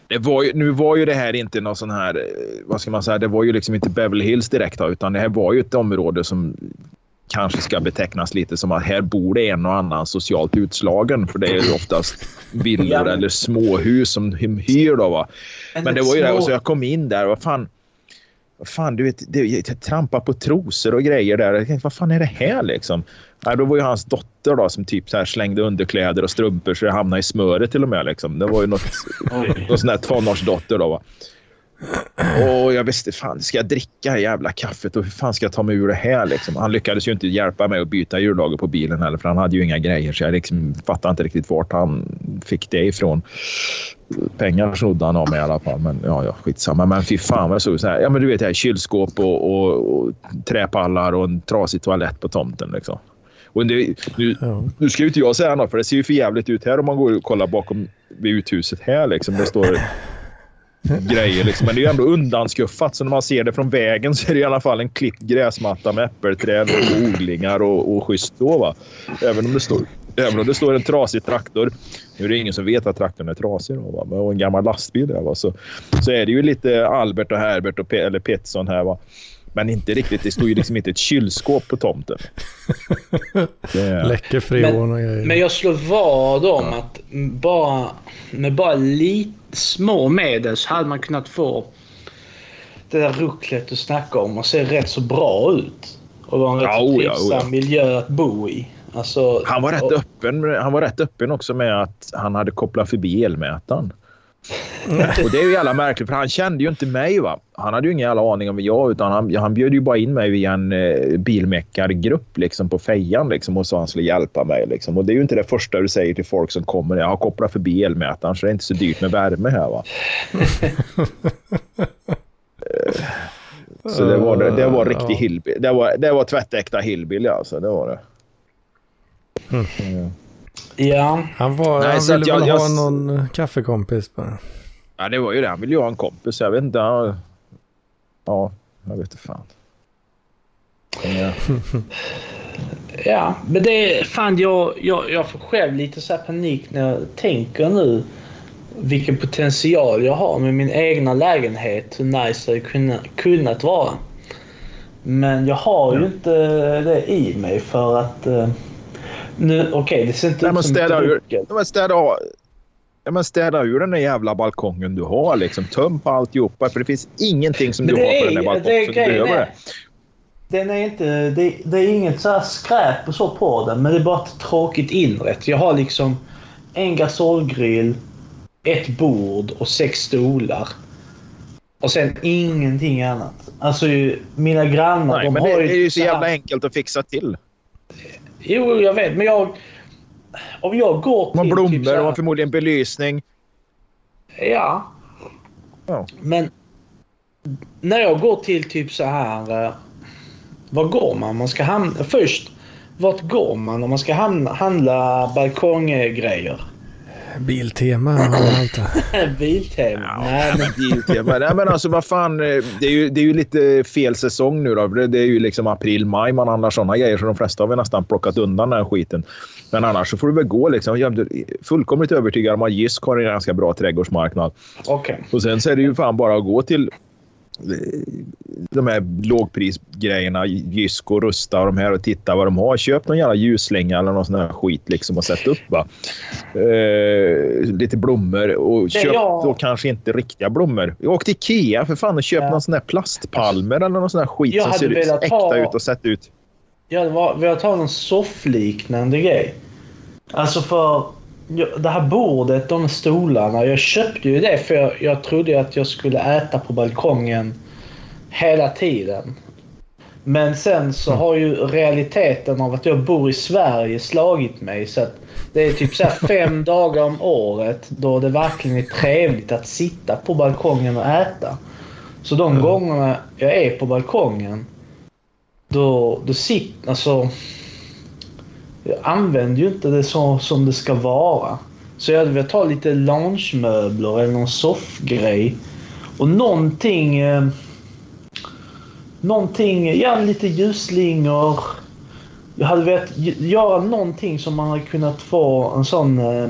Det var ju, nu var ju det här inte någon sån här... eh, Vad ska man säga? Det var ju liksom inte Beverly Hills direkt. Utan det här var ju ett område som kanske ska betecknas lite som att här bor det en och annan socialt utslagen. För det är ju oftast villor eller småhus som hyr. Då, va? Men det var ju det. Och så jag kom in där. Vad fan, fan du vet, det, jag trampade på trosor och grejer där. Jag tänkte, vad fan är det här liksom? Nej, då var ju hans dotter då, som typ så här slängde underkläder och strumpor så det hamnade i smöret till och med. Liksom. Det var ju något, någon sån här tonårsdotter då. Va? Och jag visste, fan ska jag dricka det jävla kaffet och hur fan ska jag ta mig ur det här? Liksom? Han lyckades ju inte hjälpa mig att byta hjullager på bilen heller för han hade ju inga grejer så jag liksom fattade inte riktigt vart han fick det ifrån. Pengar snodde han av mig i alla fall, men ja, ja skitsamma. Men fy fan vad jag såg så här. Ja, men du vet, det här kylskåp och, och, och träpallar och en trasig toalett på tomten liksom. Och det, nu, nu ska ju inte jag säga något, för det ser ju för jävligt ut här om man går och kollar bakom vid uthuset här. Liksom. Det står grejer. Liksom. Men det är ju ändå undanskuffat, så när man ser det från vägen så är det i alla fall en klippt gräsmatta med äppelträd och odlingar och, och schysst då. Va? Även, om det står, även om det står en trasig traktor. Nu är det ingen som vet att traktorn är trasig. Då, va? Men- Och en gammal lastbil där. Va? Så, så är det ju lite Albert och Herbert och Pe- eller Pettersson här. Va? Men inte riktigt. Det står ju liksom inte ett kylskåp på tomten. Det Läcker freon och grejer. Men jag slår vad om att bara, med bara lite små medel så hade man kunnat få det där rucklet du snackar om och se rätt så bra ut. Och vara en rätt Ja, så oh ja, trivsam oh ja. miljö att bo i. Alltså, Han var, rätt och- öppen, han var rätt öppen också med att han hade kopplat förbi elmätaren. Och det är ju jävla märkligt för han kände ju inte mig. va. Han hade ju ingen jävla aning om vem jag utan han, han bjöd ju bara in mig via en eh, bilmäckargrupp liksom, på fejan liksom, och sa att han skulle hjälpa mig. Liksom. Och det är ju inte det första du säger till folk som kommer. Jag har kopplat förbi elmätaren så det är inte så dyrt med värme här. va. Eh, så det var, det, det var riktig hillbill. Det var, det var tvättäkta hillbilly alltså. Det var det. Ja, Han, var, Nej, han ville jag- väl jag- ha någon eh, kaffekompis bara. Ja, det var ju det. Han ville ju ha en kompis. Jag vet inte. han- Ja, jag vet inte fan. Ja. ja. Men det är fan jag, jag, jag får själv lite så här panik när jag tänker nu vilken potential jag har med min egna lägenhet. Hur nice det kunnat, kunnat vara. Men jag har ju Ja. inte det i mig för att... Okej, det ser inte Nej, ut som städa ur, men städa, ja, men städa ur den där jävla balkongen du har. Liksom. Töm på alltihopa. För det finns ingenting som Men du har på den där är, balkongen. det är så du behöver är. Den är inte... Det, det är inget så här skräp och så på den, men det är bara ett tråkigt inrätt. Jag har liksom en gasolgrill, ett bord och sex stolar. Och sen ingenting annat. Alltså ju- mina grannar, Nej, de men har det, det är ju så jävla enkelt att fixa till. Jo, jag vet. Men jag, om jag går till... har blommor, typ här- har förmodligen belysning. Ja. Ja. Men när jag går till typ så här... Eh, var går man? Man ska hamna... Först, vart går man om man ska handla balkonggrejer? Biltema och allt det. Biltema? Nej, men Biltema. Nej, men alltså vad fan. eh, Det är, ju, det är ju lite fel säsong nu då. Det är ju liksom april, maj man handlar sådana grejer. Så de flesta har väl nästan plockat undan den här skiten. Men annars så får du väl gå liksom. Jag är fullkomligt övertygad om att Jysk har en ganska bra trädgårdsmarknad. okej. Och sen så är det ju fan bara att gå till de här lågprisgrejerna, Jysk och Rusta och de här och titta vad de har. Köp någon jävla ljuslänga eller någon sån här skit liksom och sätt upp. Va? Eh, lite blommor och köp då kanske inte riktiga blommor. Åk till Ikea för fan och köp Ja. någon sån här plastpalmer eller någon sån här skit Jag som ser äkta ha- ut och sett ut. Jag hade velat ha någon soffliknande grej. Alltså för det här bordet, de stolarna. Jag köpte ju det för jag, jag trodde att jag skulle äta på balkongen hela tiden. Men sen så har ju realiteten av att jag bor i Sverige slagit mig. Så att det är typ så här fem dagar om året då det verkligen är trevligt att sitta på balkongen och äta. Så de gångerna jag är på balkongen då, då sitter... Alltså... Jag använder ju inte det så som det ska vara. Så jag hade velat ha lite loungemöbler eller någon soffgrej. Och någonting... Eh, någonting... Ja, lite ljusslingor. Jag hade velat göra någonting som man hade kunnat få en sån... Eh, eh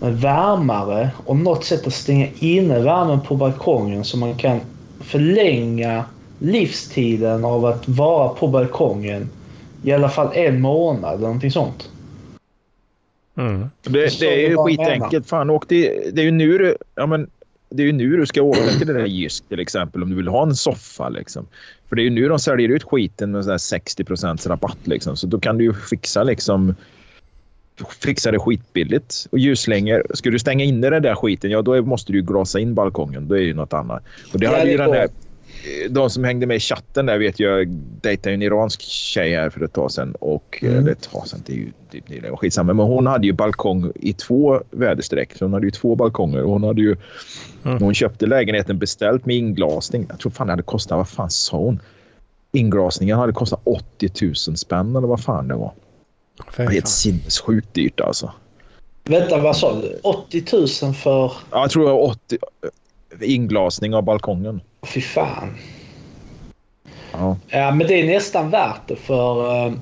värmare och något sätt att stänga inne värmen på balkongen så man kan förlänga livstiden av att vara på balkongen i alla fall en månad eller någonting sånt. Mm. Det, det är ju skitenkelt. Fan, åk till, det är ju nu du... Ja, men, det är ju nu du ska åka till det där Jysk till exempel om du vill ha en soffa. Liksom. För det är ju nu de säljer ut skiten med så här 60% rabatt. Liksom. Så då kan du ju fixa liksom fixa det skitbilligt. Och ljuslängor, ska du stänga inne den där skiten, ja då måste du ju glasa in balkongen. Då är det ju något annat. Och det hade ju den där, de som hängde med i chatten där vet jag dejtade en iransk tjej här för ett tag sedan. Och, Mm. Eller ett tag sedan, det är ju typ nyligen. Skitsamma. Men hon hade ju balkong i två väderstreck. Så hon hade ju två balkonger. Och hon hade ju, Mm. hon köpte lägenheten beställt med inglasning. Jag tror fan det hade kostat, vad fan sa hon? Inglasningen hade kostat 80 000 spänn eller vad fan det var. Är helt fan. sinnessjukt dyrt alltså. Vänta, vad sa du? 80 000 för... Ja, Jag tror det var 80 inglasning av balkongen. Fy fan. Ja. Ja, men det är nästan värt det för eh,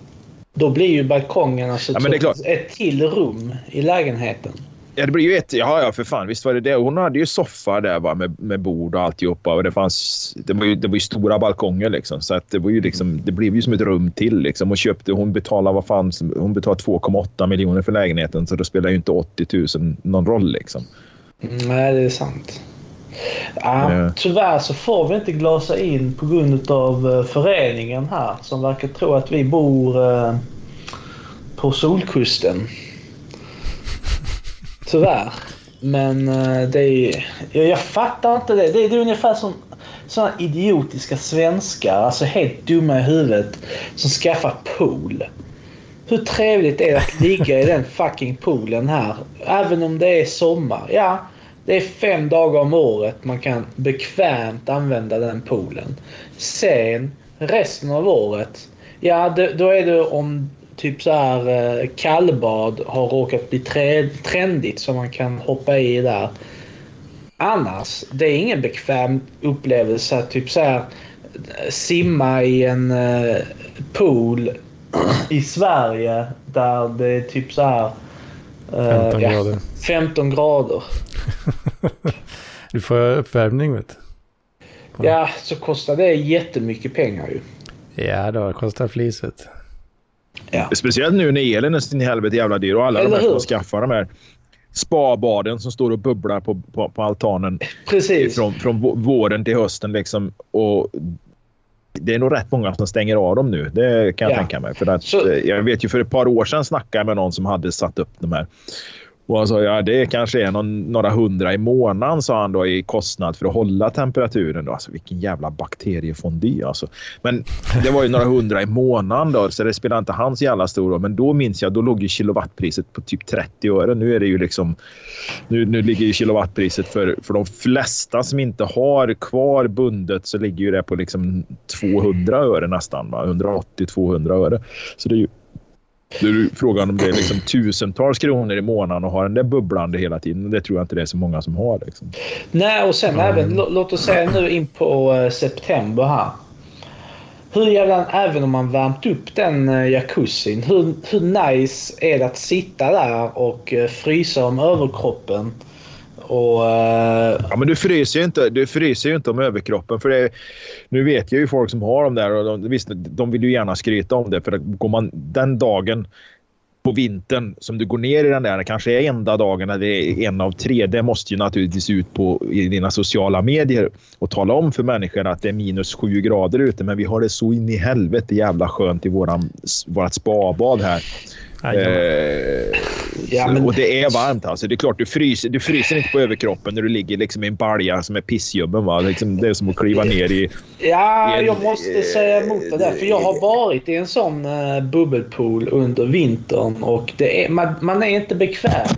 då blir ju balkongen alltså Ja, ett till rum i lägenheten. Ja, det blir ju ett... Ja, ja, för fan. Visst var det det. Hon hade ju soffa där va, med, med bord och alltihopa. Och det, fanns, det, var ju, det var ju stora balkonger liksom. Så att det, var ju liksom, det blev ju som ett rum till liksom. Och köpte, hon betalade vad fan, hon betalade 2,8 miljoner för lägenheten. Så då spelar ju inte 80 000 någon roll liksom. Mm, Nej, det är sant. Ja, Ja. Tyvärr så får vi inte glasa in på grund av föreningen här som verkar tro att vi bor eh, på Solkusten. Tyvärr. Men eh, det är... Jag, jag fattar inte det. Det är, det är ungefär som sådana idiotiska svenskar, alltså helt dumma i huvudet, som skaffar pool. Hur trevligt är det att ligga i den fucking poolen här? Även om det är sommar. Ja, det är fem dagar om året man kan bekvämt använda den poolen. Sen resten av året, ja då är det om typ så här eh, kallbad har råkat bli tre, trendigt så man kan hoppa i där. Annars, det är ingen bekväm upplevelse att typ så här eh, simma i en eh, pool i Sverige där det är typ så här eh, 15 ja, grader. 15 grader. Du får uppvärmning vet du. Ja, så kostar det jättemycket pengar ju. Ja, då kostar fliset. Ja. Speciellt nu när elen är sin helvete jävla dyr och alla de Eller här som skaffar de här spabaden som står och bubblar på, på, på altanen Precis. från, från vå- våren till hösten. Liksom, och det är nog rätt många som stänger av dem nu. Det kan jag Ja. tänka mig. För att, Så- eh, jag vet ju för ett par år sedan snackade jag med någon som hade satt upp de här. Och han sa ja, det kanske är någon, några hundra i månaden sa han då i kostnad för att hålla temperaturen. Då. Alltså, vilken jävla bakteriefondy alltså. Men det var ju några hundra i månaden då, så det spelar inte hans jävla stor roll. Men då minns jag, då låg ju kilowattpriset på typ 30 öre. Nu är det ju liksom... Nu, nu ligger ju kilowattpriset för, för de flesta som inte har kvar bundet så ligger ju det på liksom 200 öre nästan. 180-200 öre. Så det är ju det är frågan om det är liksom tusentals kronor i månaden och har den där bubblande hela tiden. Det tror jag inte det är så många som har. Liksom. Nej, och sen mm. även, låt oss säga nu in på uh, september här. Hur jävla, även om man värmt upp den uh, jacuzzin, hur, hur nice är det att sitta där och uh, frysa om överkroppen och, uh... Ja, men du fryser ju inte, du fryser ju inte om överkroppen. För det, nu vet jag ju folk som har dem där och de, visst, de vill ju gärna skryta om det. För går man den dagen på vintern som du går ner i den där, kanske är enda dagen det är en av tre. Det måste ju naturligtvis ut på i dina sociala medier och tala om för människor att det är minus sju grader ute. Men vi har det så in i helvete jävla skönt i våran, vårat spabad här. Eh, ja, men... Och det är varmt alltså. Det är klart, du fryser, du fryser inte på överkroppen när du ligger liksom i en balja som är pissjubben. Va? Liksom, det är som att kliva ner i... Ja, i en, jag måste säga emot det där. För jag har varit i en sån uh, bubbelpool under vintern och det är, man, man är inte bekväm.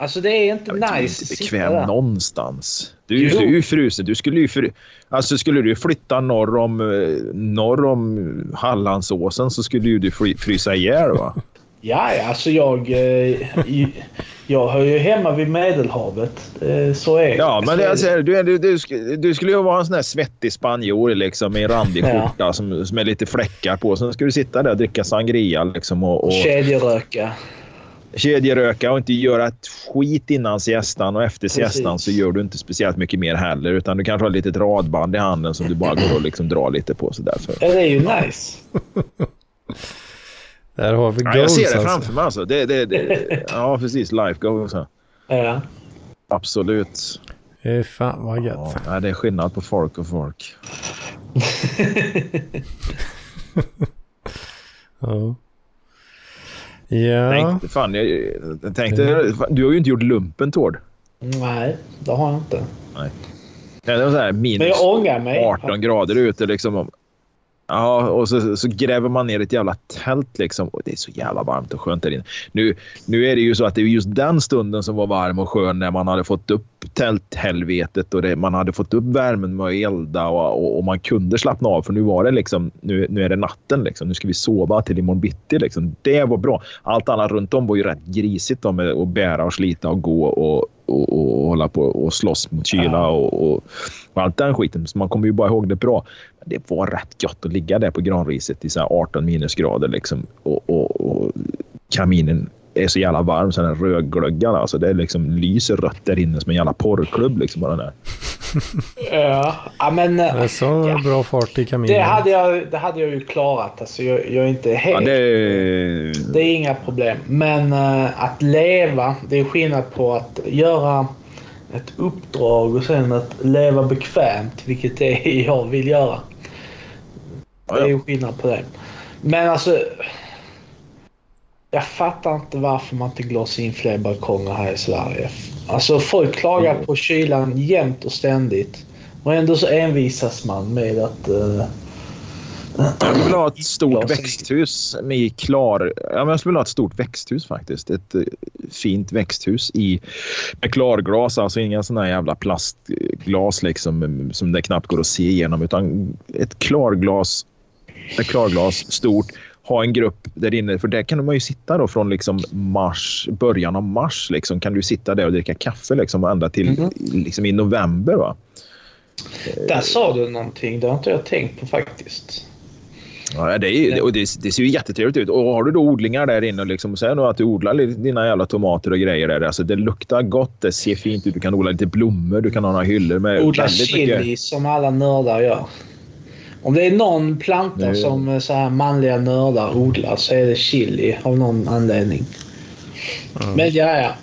Alltså det är inte nice. Du är inte bekväm någonstans. Du, du är ju frusen. Du skulle ju fry... Alltså skulle du flytta norr om, eh, norr om Hallandsåsen så skulle ju du frysa ihjäl va? Ja, alltså jag... Eh, jag hör ju hemma vid Medelhavet. Så är Ja, men det, alltså, du, du, du, du skulle ju vara en sån där svettig spanjor liksom, med en randig skjorta ja. som, som är lite fläckar på. Sen ska du sitta där och dricka sangria liksom, och, och... Kedjeröka kedjeröka och inte göra ett skit innan siestan och efter siestan så gör du inte speciellt mycket mer heller. Utan du kanske har ett litet radband i handen som du bara går och liksom drar lite på. Så därför. Ja, det är ju nice. Där har vi goals. Ja, jag ser det alltså. framför mig alltså. Det, det, det, ja, precis. Life goals. Ja. Absolut. Fy fan vad gött. Ja, det är skillnad på folk och folk. ja. Ja. Tänkte, fan, jag, jag tänkte, mm. du har ju inte gjort lumpen Tord. Nej, det har jag inte. Nej. Det var så här minus Men jag ångar mig. 18 grader ute. Liksom. Ja, och så, så, gräver man ner ett jävla tält liksom. Och det är så jävla varmt och skönt där inne. Nu, nu är det ju så att det är just den stunden som var varm och skön när man hade fått upp tälthelvetet och det, man hade fått upp värmen med att elda och, och, och, man kunde slappna av. För nu var det liksom, nu, nu är det natten liksom. Nu ska vi sova till imorgon bitti liksom. Det var bra. Allt annat runt om var ju rätt grisigt då, med att bära och slita och gå och, och, och hålla på och slåss mot kyla och, och, och allt den skiten. Så man kommer ju bara ihåg det bra. Men det var rätt gött att ligga där på granriset i så 18 minusgrader liksom och, och, och kaminen är så jävla varm så den rödglöggar. Alltså det är liksom lyser rött där inne som en jävla porrklubb. Liksom, bara där. ja, men... Det är så ja. bra fart i kaminen. Det hade jag, det hade jag ju klarat. Alltså, jag, jag är inte helt... Ja, det... det... är inga problem. Men uh, att leva, det är skillnad på att göra ett uppdrag och sen att leva bekvämt, vilket det är jag vill göra. Det är ju skillnad på det. Men alltså... Jag fattar inte varför man inte glåser in fler balkonger här i Sverige. Alltså folk klagar mm. på kylan jämt och ständigt. Och ändå så envisas man med att... Uh, jag skulle vilja ha ett stort växthus med klar... Ja, men jag skulle vilja ha ett stort växthus faktiskt. Ett uh, fint växthus i, med klarglas. Alltså inga sådana jävla plastglas liksom, som det knappt går att se igenom. Utan ett klarglas, ett klarglas stort ha en grupp där inne. För där kan man ju sitta då från liksom mars, början av mars. Liksom, kan du sitta där och dricka kaffe liksom, ända till mm. liksom, i november. Va? Där sa du någonting. Det har inte jag tänkt på faktiskt. Ja, det, är, och det, det, ser ju jättetrevligt ut. Och har du då odlingar där inne och liksom, säg att du odlar dina jävla tomater och grejer där. Alltså, det luktar gott, det ser fint ut. Du kan odla lite blommor, du kan ha några hyllor med Odla chili mycket... som alla nördar gör. Om det är någon planta nu. som eh, så här manliga nördar odlar så är det chili av någon anledning. Mm. Men ja, ja.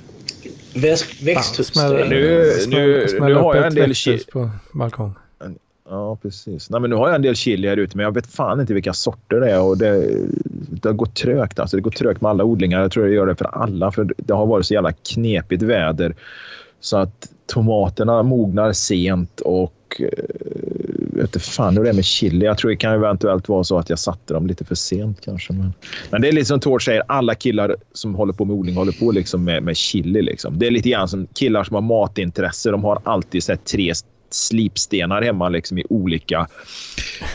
Växt, växthus. Fan, smäll, nu, nu, nu har jag en del chili. på balkong. Ja, precis. Nej, men nu har jag en del chili här ute, men jag vet fan inte vilka sorter det är. Och det, det har gått trögt. Alltså. Det går trögt med alla odlingar. Jag tror det gör det för alla, för det har varit så jävla knepigt väder. Så att tomaterna mognar sent och eh, vet fan hur det är med chili. Jag tror det kan eventuellt vara så att jag satte dem lite för sent kanske. Men, men det är lite som Tord säger, alla killar som håller på med odling håller på liksom med, med chili. Liksom. Det är lite grann som killar som har matintresse. De har alltid sett tre slipstenar hemma liksom i, olika,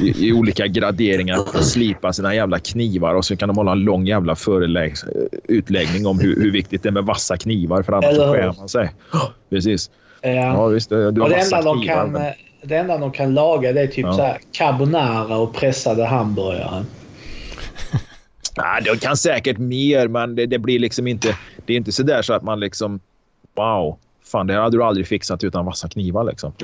i, i, olika graderingar för att slipa sina jävla knivar och så kan de hålla en lång jävla förelägg, utläggning om hur, hur viktigt det är med vassa knivar för annars skär man sig. Precis. Ja. ja visst, du har och det, enda de kan, men... det enda de kan laga det är typ ja. så här carbonara och pressade hamburgare. Ja, de kan säkert mer, men det, det, blir liksom inte... Det är inte så där så att man liksom... Wow, fan det hade du aldrig fixat utan vassa knivar liksom.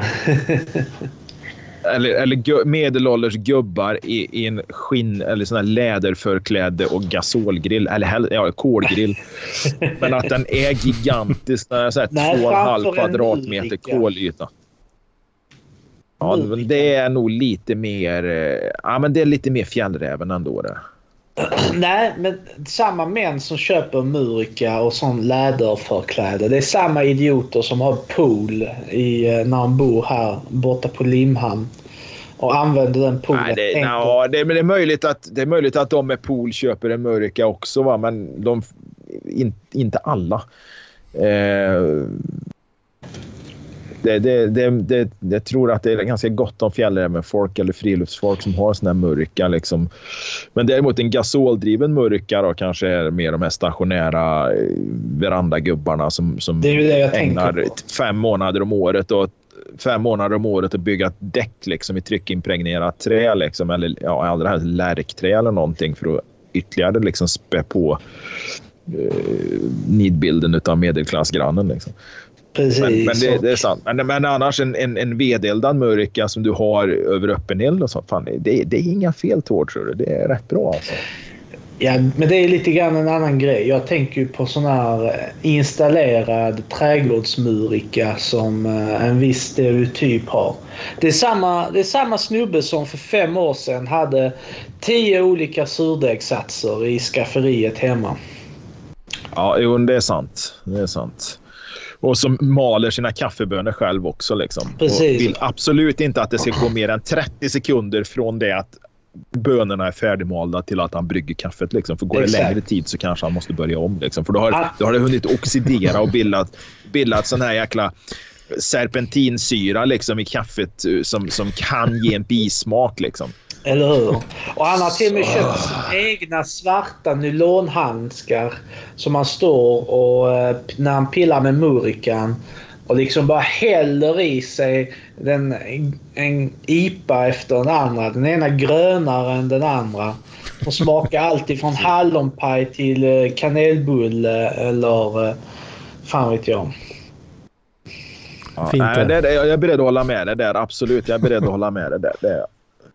eller, eller medelålders gubbar i, i, en skinn eller sån här läderförkläde och gasolgrill. Eller ja, kolgrill. Men att den är gigantisk. Så här, Nej, två och en halv kvadratmeter kolyta. Ja, det är nog lite mer... Eh, ja, men det är lite mer fjällräven ändå. Det. Nej, men samma män som köper murika och sån läderförkläde. Det är samma idioter som har pool i, eh, när de bor här borta på Limhamn. Och använder den poolen. Nej, det, na, det, det, är möjligt att, det är möjligt att de med pool köper en murika också. Va? Men de, in, inte alla. Eh, det, det, det, det, jag tror att det är ganska gott om fjällrävenfolk eller friluftsfolk som har sån här mörka. Liksom. Men däremot en gasoldriven mörka då, kanske är mer de här stationära eh, verandagubbarna som, som det är det jag ägnar fem månader om året och fem månader om året att bygga ett däck liksom, i tryckimpregnerat trä. Liksom, eller ja, allra helst lärkträ eller någonting för att ytterligare liksom, spä på eh, nidbilden av medelklassgrannen. Liksom. Precis. Men, men det, det, är sant. Men, men annars en, en, en vedeldad murka som du har över öppen eld och sånt. Fan, det, det är inga fel Tord, tror du. Det är rätt bra alltså. Ja, men det är lite grann en annan grej. Jag tänker ju på sån här eh, installerad trädgårdsmurika som eh, en viss stereotyp har. Det är, samma, det är samma snubbe som för fem år sedan hade tio olika surdegssatser i skafferiet hemma. Ja, jo, det är sant. Det är sant. Och som maler sina kaffebönor själv också. Liksom. Precis. Och vill absolut inte att det ska gå mer än 30 sekunder från det att bönorna är färdigmalda till att han brygger kaffet. Liksom. För går Exakt. det längre tid så kanske han måste börja om. Liksom. För då har, ah. då har det hunnit oxidera och bildat, bildat sån här jäkla serpentinsyra liksom, i kaffet eh, som, som kan ge en bismak. Liksom. Eller hur? Och han har till och med köpt sina egna svarta nylonhandskar som han står och eh, när han pillar med murikan och liksom bara häller i sig den, en IPA efter den andra. Den ena grönare än den andra. Och smakar alltid från hallonpaj till eh, kanelbulle eller eh, fan vet jag. Ja, nej, det, det, jag är beredd att hålla med dig där. Absolut, jag är beredd att hålla med dig där. Det,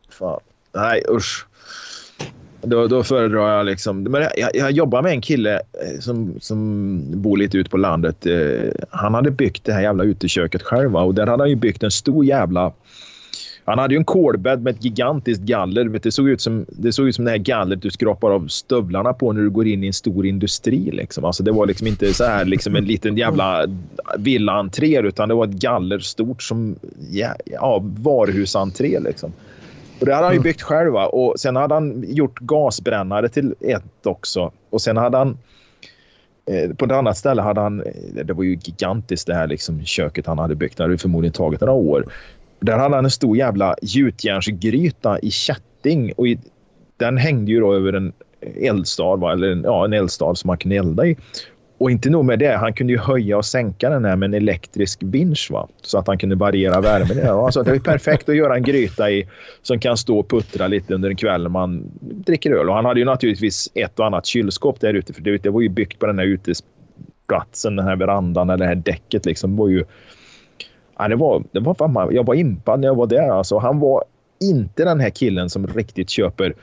fan. Nej, usch. Då, då föredrar jag liksom... Men jag, jag jobbar med en kille eh, som, som bor lite ute på landet. Eh, han hade byggt det här jävla uteköket själv och där hade han ju byggt en stor jävla... Han hade ju en kolbädd med ett gigantiskt galler. Det såg ut som det, såg ut som det här gallret du skrapar av stövlarna på när du går in i en stor industri. Liksom. Alltså det var liksom inte så här liksom en liten jävla villaentré utan det var ett galler stort som ja, ja, varuhusentré. Liksom. Och det hade han ju mm. byggt själv. Och sen hade han gjort gasbrännare till ett också. Och sen hade han... Eh, på ett annat ställe hade han... Eh, det var ju gigantiskt det här liksom, köket han hade byggt. Det hade förmodligen tagit några år. Där hade han en stor jävla gjutjärnsgryta i kätting. Och i, den hängde ju då över en eldstad, va? eller en, ja, en eldstad som man kunde elda i. Och inte nog med det, han kunde ju höja och sänka den här med en elektrisk vinsch. Va? Så att han kunde variera värmen. Alltså, det är perfekt att göra en gryta i som kan stå och puttra lite under en kväll när man dricker öl. Och han hade ju naturligtvis ett och annat kylskåp där ute. För det, det var ju byggt på den här utesplatsen, den här verandan, eller det här däcket. Liksom. Det var ju... Ja, det var, det var fan, jag var impad när jag var där. Alltså. Han var inte den här killen som riktigt köper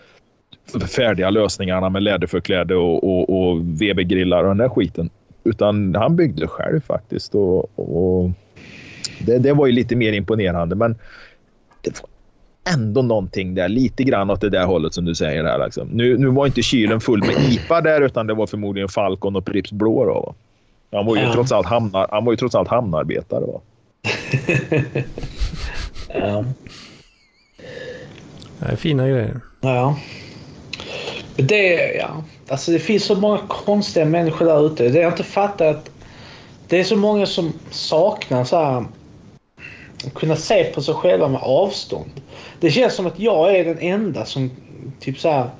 färdiga lösningarna med läderförkläde och, och, och VB-grillar och den där skiten. Utan han byggde själv faktiskt. Och, och det, det, var ju lite mer imponerande. Men det var ändå någonting där. Lite grann åt det där hållet som du säger. Här, liksom. nu, nu var inte kylen full med IPA där utan det var förmodligen Falcon och Pripps Blå. Då, han, var ju ja. trots allt hamnar, han var ju trots allt hamnarbetare. Va? ja. Det är fina grejer. Ja. Det, ja. Alltså det finns så många konstiga människor där ute. Det jag inte fattar att det är så många som saknar så här kunna se på sig själva med avstånd. Det känns som att jag är den enda som typ så här,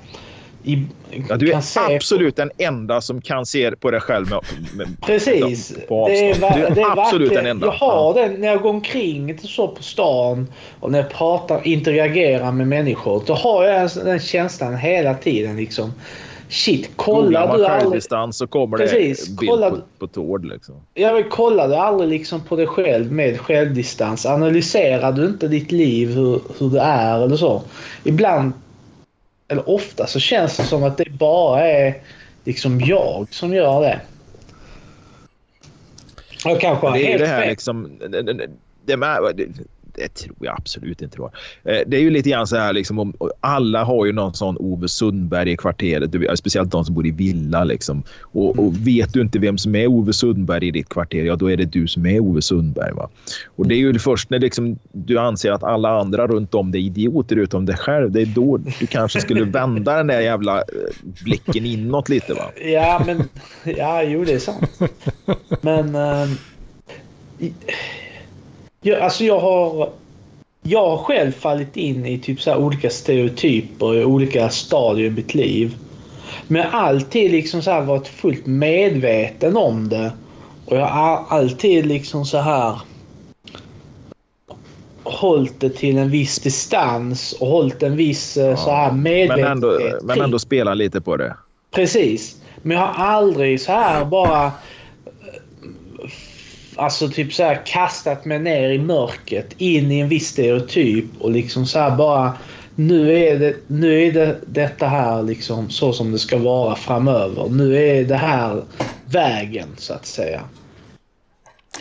i, ja, du är absolut på... den enda som kan se på dig själv med, med Precis. På det är, det är absolut den enda. Jag har den när jag går omkring så på stan och när jag pratar, interagerar med människor. Då har jag den känslan hela tiden liksom. Shit, kollar du aldrig... så kommer Precis, det bild kolla... på, på Tord liksom. Jag vill kolla du aldrig liksom på dig själv med självdistans? Analyserar du inte ditt liv hur, hur det är eller så? Ibland, eller ofta, så känns det som att det bara är liksom jag som gör det. Jag kanske har helt det här fel. liksom... Det, det, det, det tror jag absolut inte. Var. Eh, det är ju lite grann så här, liksom, om, alla har ju någon sån Ove Sundberg i kvarteret. Speciellt de som bor i villa. Liksom. Och, och, vet du inte vem som är Ove Sundberg i ditt kvarter, ja då är det du som är Ove Sundberg. Va? Och det är ju först när liksom, du anser att alla andra runt om dig är idioter utom dig själv. Det är då du kanske skulle vända den där jävla eh, blicken inåt lite. Va? Ja, men... Ja, jo, det är sant. Men... Uh, jag, alltså jag har... Jag har själv fallit in i typ så olika stereotyper i olika stadier i mitt liv. Men jag har alltid liksom så varit fullt medveten om det. Och jag har alltid liksom så här hållit det till en viss distans och hållit en viss ja, så här medvetenhet. Men ändå, men ändå spela lite på det. Precis. Men jag har aldrig så här bara alltså typ så här kastat mig ner i mörkret in i en viss stereotyp och liksom så här bara nu är det, nu är det detta här liksom så som det ska vara framöver. Nu är det här vägen så att säga.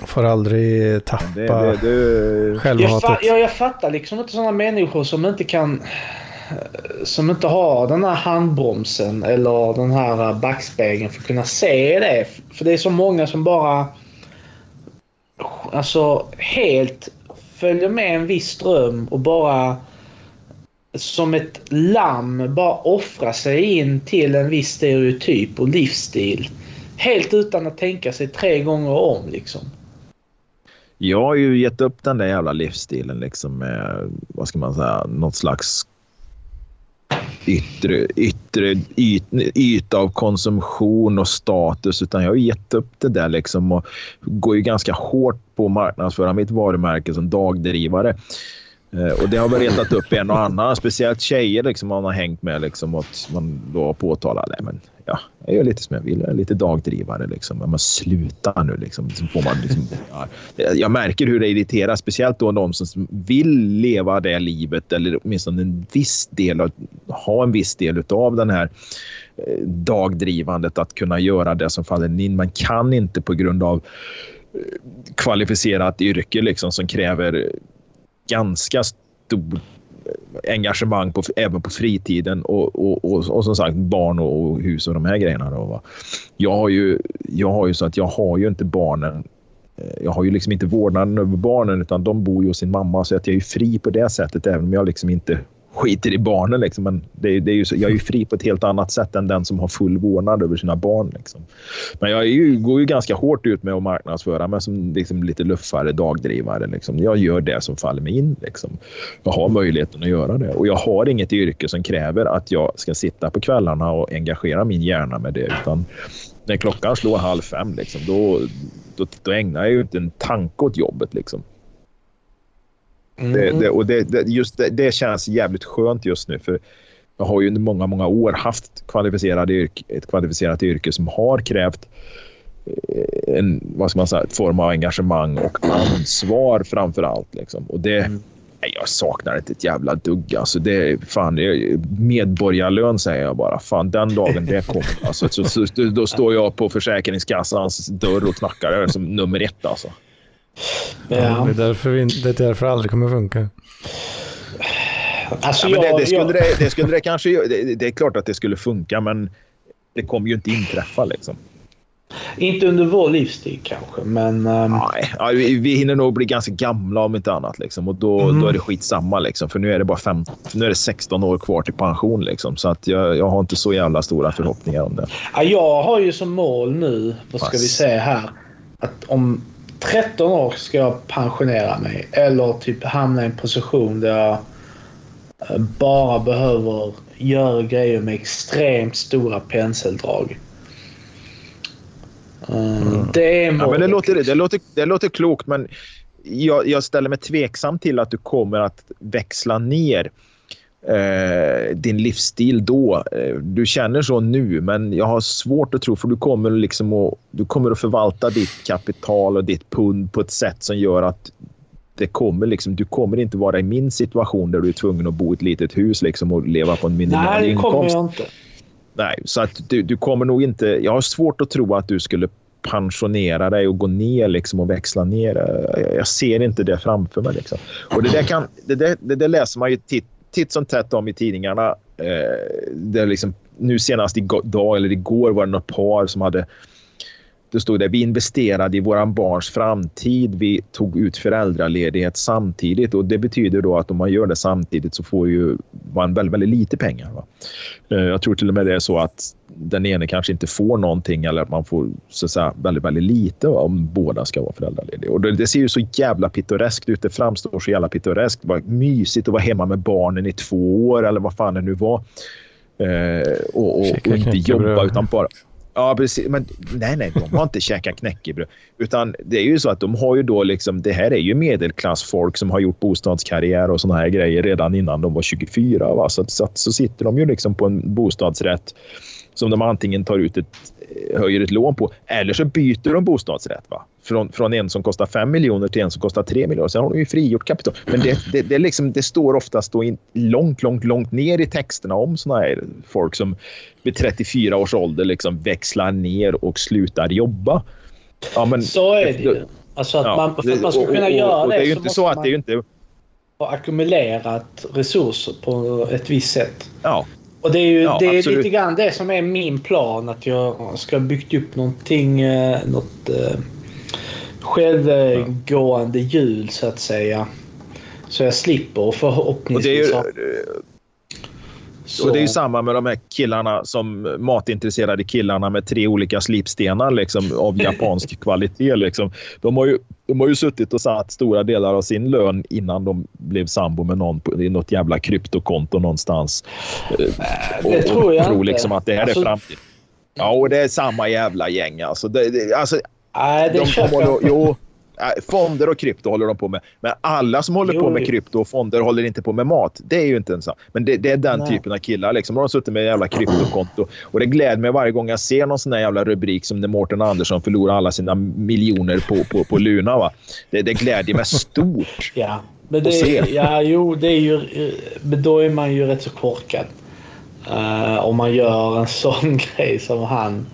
Får aldrig tappa det, det, det... självhatet. Jag, fa jag, jag fattar liksom inte sådana människor som inte kan som inte har den här handbromsen eller den här backspegeln för att kunna se det. För det är så många som bara alltså helt följer med en viss ström och bara som ett lamm bara offra sig in till en viss stereotyp och livsstil. Helt utan att tänka sig tre gånger om liksom. Jag har ju gett upp den där jävla livsstilen liksom med, vad ska man säga, något slags yttre, yttre yt, yta av konsumtion och status utan jag har gett upp det där liksom och går ju ganska hårt på att marknadsföra mitt varumärke som dagdrivare. Eh, och det har väl retat upp en och annan, speciellt tjejer liksom man har hängt med liksom att man då påtalar det. Men ja, jag gör lite som jag vill. Jag är lite dagdrivare liksom. Men sluta nu liksom. Så får man liksom ja. Jag märker hur det irriterar, speciellt då de som vill leva det livet eller åtminstone en viss del av, ha en viss del av den här eh, dagdrivandet att kunna göra det som faller in. Man kan inte på grund av eh, kvalificerat yrke liksom som kräver eh, ganska stor engagemang på, även på fritiden och, och, och, och som sagt barn och, och, hus och de här grejerna. Då, va? Jag, har ju, jag har ju så att jag har ju inte barnen. Eh, jag har ju liksom inte vårdnaden över barnen utan de bor ju hos sin mamma så att jag är fri på det sättet även om jag liksom inte skiter i barnen. Liksom. Men det, det är ju så, jag är ju fri på ett helt annat sätt än den som har full vårdnad över sina barn. Liksom. Men jag ju, går ju ganska hårt ut med att marknadsföra mig som liksom, lite luffare dagdrivare. Liksom. Jag gör det som faller mig in. Liksom. Jag har möjligheten att göra det. Och jag har inget yrke som kräver att jag ska sitta på kvällarna och engagera min hjärna med det. Utan när klockan slår halv fem, liksom, då, då, då ägnar jag ju inte en tanke åt jobbet. Liksom. Mm. Det, det, och det, just det, känns jävligt skönt just nu. för jag har ju under många, många år haft kvalificerade yrke, ett kvalificerat yrke som har krävt eh, en vad ska man säga, form av engagemang och ansvar framför allt. Liksom. Och det, mm. nej, jag saknar inte ett jävla dugg. Alltså det, fan, det medborgarlön säger jag bara. Fan, den dagen det kommer. Alltså, så, så, då står jag på Försäkringskassans dörr och knackar som nummer ett. Alltså. Ja. det, är därför vi, det är därför det aldrig kommer funka. Alltså, ja, men det, jag- det, skulle jag- det, det skulle det kanske det, det är klart att det skulle funka, men det kommer ju inte inträffa liksom. Inte under vår livstid kanske, men... ehm, Nej, ja, vi, vi hinner nog bli ganska gamla om inte annat. Liksom. Och då, Mm. då är det skitsamma. Liksom. För nu är det bara fem, nu är det 16 år kvar till pension. Liksom. Så att jag, jag har inte så jävla stora förhoppningar om det. Ja, jag har ju som mål nu, vad ska Pass. vi säga här, att om 13 år ska jag pensionera mig eller typ hamna i en position där jag eh, bara behöver göra grejer med extremt stora penseldrag. Eh, Det är Mm. Ja, men det, låter, det, låter, det låter klokt, men jag, jag ställer mig tveksam till att du kommer att växla ner eh, din livsstil då. Eh, Du känner så nu, men jag har svårt att tro för du kommer, liksom att, du kommer att förvalta ditt kapital och ditt pund på ett sätt som gör att det kommer liksom, du kommer inte vara i min situation där du är tvungen att bo i ett litet hus liksom, och leva på en minimal Nej, det kommer inkomst. jag inte. Nej, så att du, du kommer nog inte... Jag har svårt att tro att du skulle pensionera dig och gå ner liksom och växla ner. Jag, jag ser inte det framför mig. Liksom. Och det, där kan, det, där, det där läser man ju titt, titt som tätt om i tidningarna. Eh, det är liksom, nu senast idag eller igår var det något par som hade det stod det, vi investerade i våran barns framtid. Vi tog ut föräldraledighet samtidigt och det betyder då att om man gör det samtidigt så får ju man väldigt, väldigt lite pengar. Va? Eh, Jag tror till och med det är så att den ene kanske inte får någonting eller att man får så att säga, väldigt, väldigt lite va, om båda ska vara föräldralediga. Och det, det ser ju så jävla pittoreskt ut. Det framstår så jävla pittoreskt. Vad mysigt att vara hemma med barnen i två år eller vad fan det nu var. Eh, och, och, och inte jobba utan bara Ja, precis. Men nej, nej, de har inte käkat knäckebröd. Utan det är ju så att de har ju då liksom, det här är ju medelklassfolk som har gjort bostadskarriär och såna här grejer redan innan de var 24. Va? Så, så, så sitter de ju liksom på en bostadsrätt som de antingen tar ut ett, höjer ett lån på eller så byter de bostadsrätt. Va? Från, från en som kostar 5 miljoner till en som kostar 3 miljoner. Sen har de ju frigjort kapital. Men det, det, det, liksom, det står oftast då in, långt, långt, långt ner i texterna om såna här folk som vid 34 års ålder liksom växlar ner och slutar jobba. Ja, men, Så är det ju. Alltså att Ja, man, för att man ska kunna och- göra och det, det är ju så inte så att man det är inte... ha ackumulerat resurser på ett visst sätt. Ja, Och det är ju Ja, det är lite grann det som är min plan. Att jag ska ha byggt upp någonting, eh, något eh, självgående hjul så att säga. Så jag slipper och och det är förhoppningsvis ju, så- Och det är ju samma med de här killarna som matintresserade killarna med tre olika slipstenar liksom, av japansk kvalitet. Liksom. De, har ju, de har ju suttit och satt stora delar av sin lön innan de blev sambo med någon på, i något jävla kryptokonto någonstans. Och, det tror jag och tror inte. liksom att det här Alltså- är framtiden. Ja, och det är samma jävla gäng. Alltså, det, det, alltså, Nej, det de kommer då, jo, äh, fonder och krypto håller de på med. Men alla som håller Jo, på med krypto och fonder håller inte på med mat. Det är ju inte en sån. Men det, det är den Nej. typen av killar. Liksom. De har suttit med jävla kryptokonto. Och det gläder mig varje gång jag ser någon sån här jävla rubrik som när Mårten Andersson förlorar alla sina miljoner på, på, på Luna. Va? Det, det glädjer mig stort. Ja. Men det, ja, jo, det är ju... Men då är man ju rätt så korkad. Eh, om man gör en sån grej som han.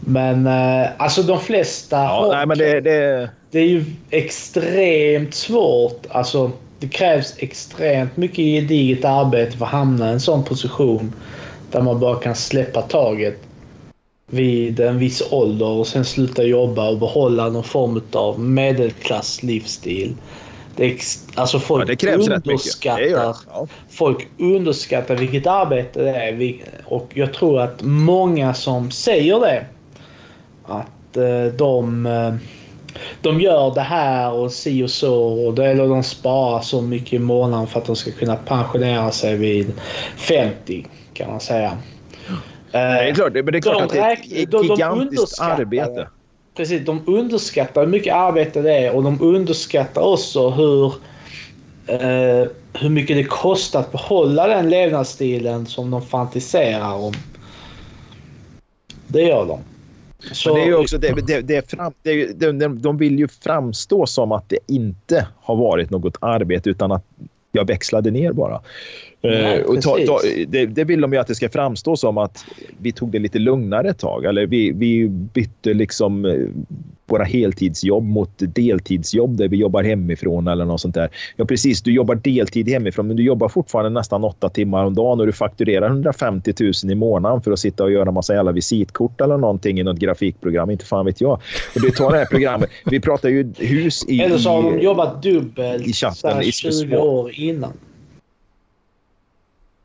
Men uh, alltså de flesta Ja, nej, men det, det, det är ju extremt svårt. Alltså, det krävs extremt mycket gediget arbete för att hamna i en sån position där man bara kan släppa taget vid en viss ålder och sen sluta jobba och behålla någon form av medelklasslivsstil. Det, alltså folk ja, underskattar. Ja. folk underskattar vilket arbete det är. Och jag tror att många som säger det, att eh, de, eh, de gör det här och si och så. Och det, eller de sparar så mycket i månaden för att de ska kunna pensionera sig vid 50, kan man säga. Det är klart, det- men det är klart De att det är ett de- de gigantiskt underskattar arbete. Precis, de underskattar hur mycket arbete det är och de underskattar också hur, eh, hur mycket det kostar att behålla den levnadsstilen som de fantiserar om. Det gör de. Så, det är ju också, det, det, det är fram, det de, de vill ju framstå som att det inte har varit något arbete utan att jag växlade ner bara. Nej, Eh, och ta, ta, det, det vill de ju att det ska framstå som att vi tog det lite lugnare ett tag. Eller vi, vi bytte liksom eh, våra heltidsjobb mot deltidsjobb där vi jobbar hemifrån eller något sånt där. Ja precis, du jobbar deltid hemifrån men du jobbar fortfarande nästan åtta timmar om dagen och du fakturerar 150 000 i månaden för att sitta och göra massa jävla visitkort eller någonting i något grafikprogram. Inte fan vet jag. Och det tar det här programmet. Vi pratar ju hus i... Eller så har de jobbat dubbelt i chatten, i 20 små- år innan.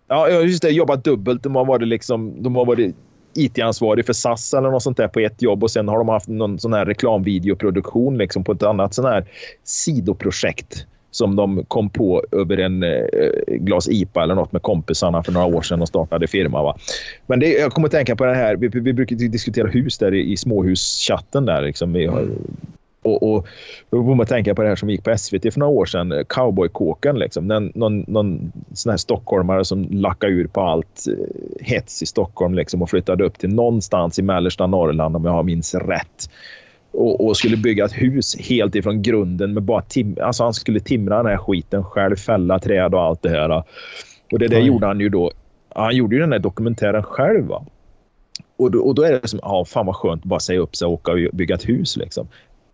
Ja, just det. Jobbat dubbelt. De har varit, liksom, de har varit IT-ansvarig för SAS eller något sånt där på ett jobb och sen har de haft någon sån här reklamvideoproduktion liksom på ett annat sån här sidoprojekt som de kom på över en eh, glas IPA eller något med kompisarna för några år sedan och startade firma. Va? Men det, jag kommer att tänka på det här. Vi, vi brukar diskutera hus där i, i småhuschatten där. Liksom. Vi har, och, och då kommer att tänka på det här som gick på SVT för några år sedan, cowboykåken. Liksom. Någon, någon, någon sån här stockholmare som lackade ur på allt eh, hets i Stockholm liksom, och flyttade upp till någonstans i mellersta Norrland om jag minns rätt. Och, och skulle bygga ett hus helt ifrån grunden med bara tim alltså han skulle timra den här skiten själv, fälla träd och allt det här. Och det där Oj. gjorde han ju då. Han gjorde ju den här dokumentären själv. Va? Och, då, och då är det som, ja fan vad skönt att bara säga upp sig och åka och bygga ett hus liksom.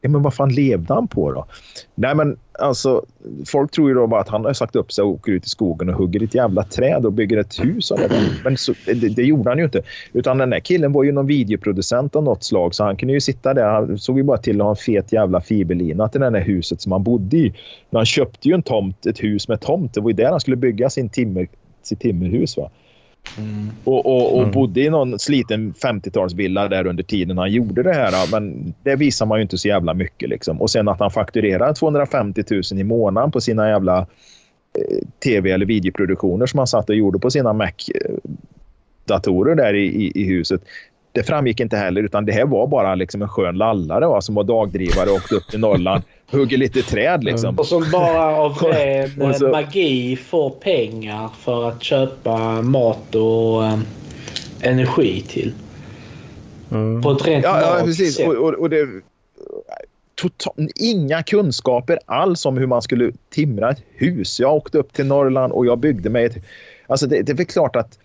Ja, men vad fan levde han på då? Nej men alltså, folk tror ju då bara att han har sagt upp sig och åker ut i skogen och hugger ett jävla träd och bygger ett hus av det. Men så, det, det gjorde han ju inte. Utan den där killen var ju någon videoproducent av något slag så han kunde ju sitta där. Han såg ju bara till att ha en fet jävla fiberlina till det där huset som han bodde i. Men han köpte ju en tomt, ett hus med tomt. Det var ju där han skulle bygga sin timmer, sitt timmerhus. Va? Mm. Och, och, och Mm. bodde i någon sliten 50-talsvilla där under tiden han gjorde det här. Men det visar man ju inte så jävla mycket. Liksom. Och sen att han fakturerar 250 000 i månaden på sina jävla eh, tv eller videoproduktioner som han satt och gjorde på sina Mac-datorer där i, i, i huset. Det framgick inte heller, utan det här var bara liksom en skön lallare va, som var dagdrivare och åkte upp till Norrland, hugger lite träd liksom. Och som bara av ren så- eh, magi får pengar för att köpa mat och eh, energi till. Mm. På ett rent Ja, ja precis. Och, och, och det, total, inga kunskaper alls om hur man skulle timra ett hus. Jag åkte upp till Norrland och jag byggde mig ett... Alltså det, det är väl klart att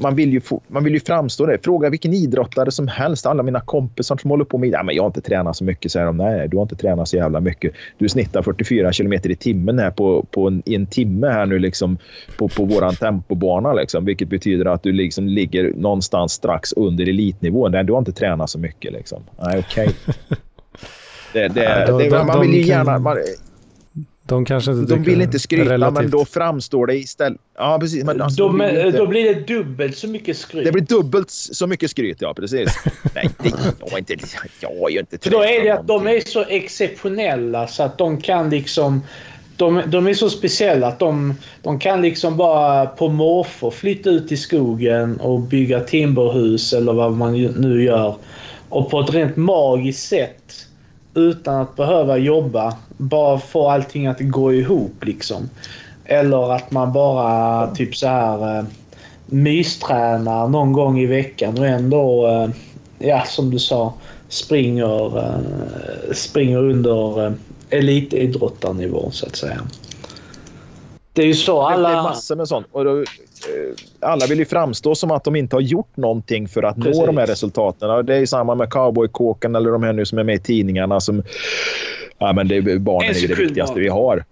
man vill, ju få, man vill ju framstå det. Fråga vilken idrottare som helst. Alla mina kompisar som håller på med... Ja, men jag har inte tränat så mycket, säger de. Nej, du har inte tränat så jävla mycket. Du snittar 44 kilometer i timmen här på, på en, i en timme här nu liksom på, på våran tempobana. Liksom, vilket betyder att du liksom ligger någonstans strax under elitnivå. Nej, du har inte tränat så mycket. Liksom. Nej, okej. Det, det, det, de- man vill ju gärna... Man, De kanske inte de vill inte är skryta, men relativt. då framstår det istället... Ja, precis. Men alltså, då, de men, inte- då blir det dubbelt så mycket skryt. det blir dubbelt så mycket skryt, ja precis. Nej, det, jag, har inte, jag ju inte För då är det att de är så exceptionella så att de kan liksom... De, de är så speciella att de, de kan liksom bara på måfå flytta ut i skogen och bygga timberhus eller vad man nu gör. Och på ett rent magiskt sätt utan att behöva jobba bara få allting att gå ihop liksom. Eller att man bara typ så här eh, mystränar någon gång i veckan och ändå, eh, ja som du sa, springer, eh, springer under eh, elitidrottarnivå så att säga. Det är ju så Det är alla... massor med sånt. Och då, alla vill ju framstå som att de inte har gjort någonting för att Precis. nå de här resultaten. Och Det är ju samma med cowboykåken eller de här nu som är med i tidningarna. Som, ja, men det, är- barnen En är ju det viktigaste vi har.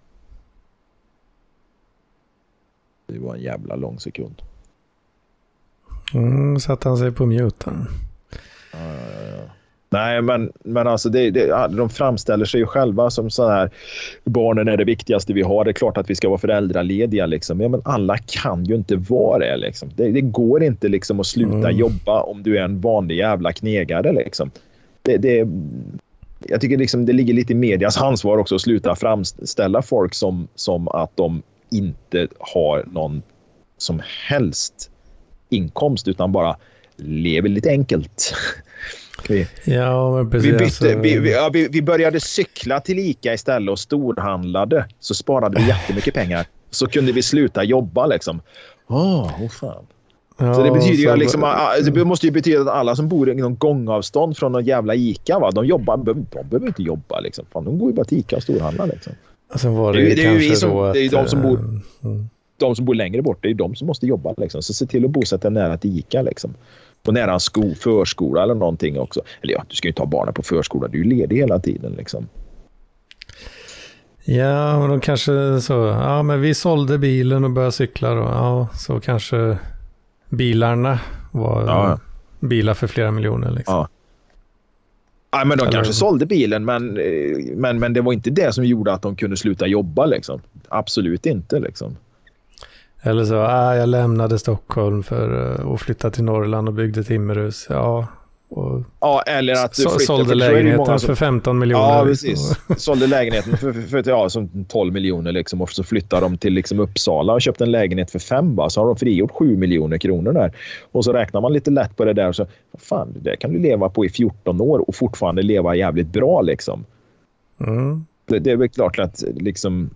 Det var en jävla lång sekund. Mm, satte han sig på muten. Nej, men, men alltså det, det, de framställer sig ju själva som så här. Barnen är det viktigaste vi har. Det är klart att vi ska vara föräldralediga. Liksom. Ja, men alla kan ju inte vara det. Liksom. Det, det går inte liksom, att sluta Mm. jobba om du är en vanlig jävla knegare. Liksom. Det, det, jag tycker liksom det ligger lite i medias ansvar också att sluta framställa folk som, som att de inte har någon som helst inkomst utan bara lever lite enkelt. Vi- Ja, precis. vi, bytte, alltså, vi, vi, ja, vi, vi började cykla till Ica istället och storhandlade. Så sparade vi jättemycket pengar. Så kunde vi sluta jobba liksom. Åh, oh, fan. ja, Så det betyder ju så- liksom, ah, det måste ju betyda att alla som bor inom gångavstånd från någon jävla Ica, va? de jobbar, de behöver inte jobba liksom. Fan, de går ju bara till Ica och storhandlar liksom. Var det, Det ju- det är ju vi som- då det är att, de som bor- eh, mm. de som bor längre bort, det är de som måste jobba. Liksom. Så se till att bosätta nära ett ICA. Liksom. På nära en sko, förskola eller någonting också. Eller ja, du ska ju inte ha barnen på förskola. Du är ju ledig hela tiden. Liksom. Ja, och de kanske så, ja men vi sålde bilen och började cykla då. Ja, så kanske bilarna var Ja. bilar för flera miljoner liksom. Ja. Ja, men de Eller- kanske sålde bilen, men, eh, men, men det var inte det som gjorde att de kunde sluta jobba. Liksom. Absolut inte. Liksom. Eller så, ah, jag lämnade Stockholm för eh, att flytta till Norrland och byggde timmerhus. Ja, och Ja, eller att du så, flyttar- sålde för så lägenheten många som- för 15 miljoner. Ja, precis. Sålde lägenheten för, för, för ja, som 12 miljoner liksom, och så flyttade de till liksom, Uppsala och köpte en lägenhet för fem. Va? Så har de frigjort 7 miljoner kronor där. Och så räknar man lite lätt på det där. Så, fan, det där kan du leva på i 14 år och fortfarande leva jävligt bra. Liksom. Mm. Det, det är väl klart att liksom,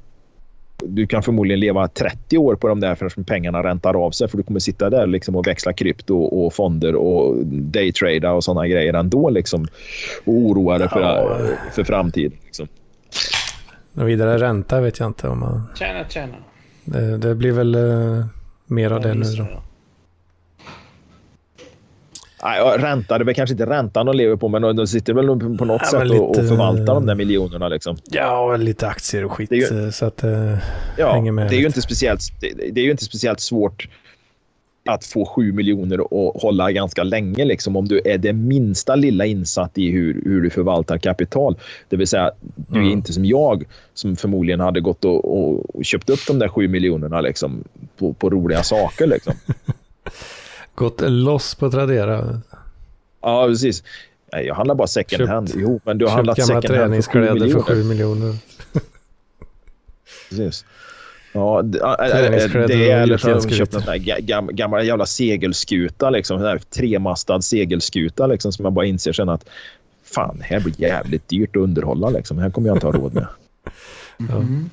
du kan förmodligen leva 30 år på de där förrän pengarna räntar av sig. För du kommer sitta där liksom och växla krypto och fonder och daytrada och sådana grejer ändå. Liksom, och oroa dig för, Ja. för framtiden. Liksom. Och vidare ränta vet jag inte om man... Tjena, tjena. Det, det blir väl eh, mer av det nu då. Ränta, det är väl kanske inte räntan de lever på, men de- sitter väl på något Ja, sätt men och, lite- förvaltar de där miljonerna. Liksom. Ja, och lite aktier och skit. Eh, Så att det Ja, hänger med det är, ju lite. inte speciellt, det, det är ju inte speciellt svårt att få 7 miljoner och hålla ganska länge liksom, om du är det minsta lilla insatt i hur, hur du förvaltar kapital. Det vill säga, du är Mm. inte som jag som förmodligen hade gått och, och, och köpt upp de där 7 miljonerna liksom, på, på roliga saker. Liksom. Gått loss på Tradera. Ja, precis. Nej, jag handlar bara second Köpt- hand. Jo, men du har handlat second hand för 7 träningskläder miljoner. för 7 miljoner. Precis. Ja, det, äh, äh, det är eller så har de köpt en gammal jävla segelskuta. Liksom, här tremastad segelskuta liksom, som man bara inser sen att fan, det här blir jävligt dyrt att underhålla. Liksom. Här kommer jag inte ha råd med. Mm.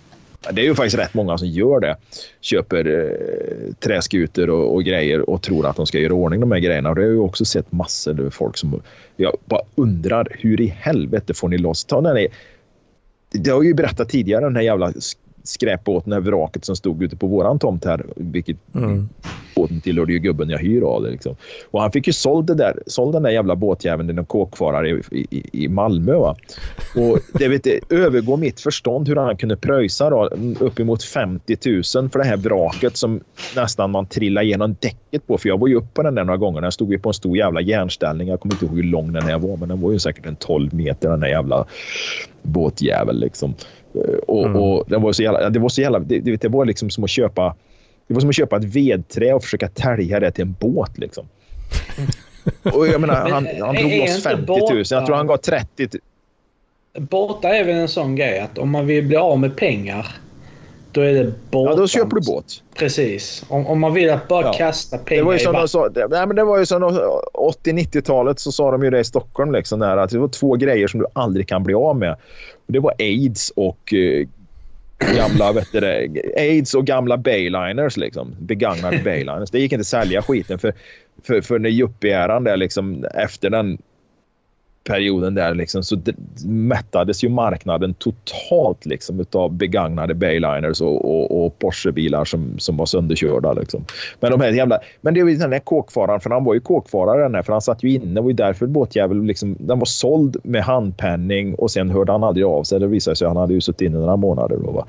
Det är ju faktiskt rätt många som gör det. Köper eh, träskutor och, och grejer och tror att de ska göra i ordning de här grejerna. Och det har jag ju också sett massor av folk som... Jag bara undrar hur i helvete får ni loss? Ta den här, det har jag ju berättat tidigare, den här jävla sk- skräpbåten, det här vraket som stod ute på våran tomt här. Vilket Mm. båten tillhörde ju gubben jag hyr av. Liksom. Och han fick ju såld, det där, såld den där jävla båtjäveln till någon kåkfarare i, i, i Malmö. Va? Och det vet, det övergår mitt förstånd hur han kunde pröjsa då, uppemot 50 000 för det här vraket som nästan man trillade igenom däcket på. För jag var ju upp på den där några gånger. Den stod ju på en stor jävla järnställning. Jag kommer inte ihåg hur lång den här var, men den var ju säkert en 12 meter den där jävla båtjävel. Liksom. Eh, Och, Mm. och den var så jävla, det var så jävla... Det, det, det var liksom som att köpa det var som att köpa ett vedträ och försöka tälja det till en båt. Liksom. Och jag menar, Men han, han drog är loss inte 50 000. Jag tror han gav 30 000. Båtar är väl en sån grej att om man vill bli av med pengar då är det båtar. Ja, då köper du båt. Precis. Om, om man vill att bara Ja. kasta Det pengar var ju i som vattnet. sa, det, nej, men det var ju som de- 80-90-talet så sa de ju det i Stockholm. Liksom, där, att det var två grejer som du aldrig kan bli av med. Det var aids och eh, gamla, vet du det, aids och gamla bayliners. Liksom, begagnade bayliners. Det gick inte att sälja skiten för, för, för när yuppieäran där liksom, efter den perioden där liksom, så mättades ju marknaden totalt liksom, utav begagnade bayliners och, och, och Porsche-bilar som, som var sönderkörda. Liksom. Men de här jävla... Men det var ju den här kåkfararen, för han var ju kåkfarare den här, för han satt ju inne. Det var ju därför båtjävel liksom, den var såld med handpenning och sen hörde han aldrig av sig. Det visade sig att han hade ju suttit inne några månader. Då, va?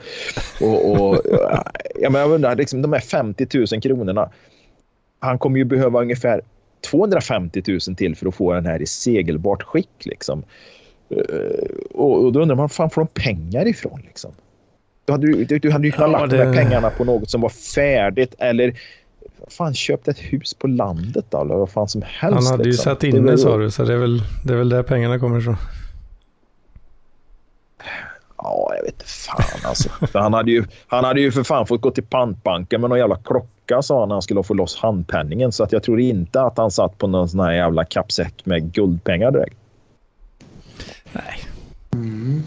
Och, och, ja, men jag undrar, liksom, de här 50 000 kronorna. Han kommer ju behöva ungefär 250 000 till för att få den här i segelbart skick. Liksom. Eh, Och, då undrar man, fan får de pengar ifrån? Liksom? Du hade, ju- du, du hade ju kunnat Ja, lagt de här det- pengarna på något som var färdigt eller fan köpt ett hus på landet då, eller vad fan som helst. Han hade ju liksom. satt Det inne sa du, så det är väl, det är väl där pengarna kommer ifrån. Ja, jag vet inte fan alltså. För han, hade ju, han hade ju för fan fått gå till pantbanken med någon jävla klocka sa han när han skulle få loss handpenningen. Så att jag tror inte att han satt på någon sån här jävla kappsäck med guldpengar direkt. Nej. Mm.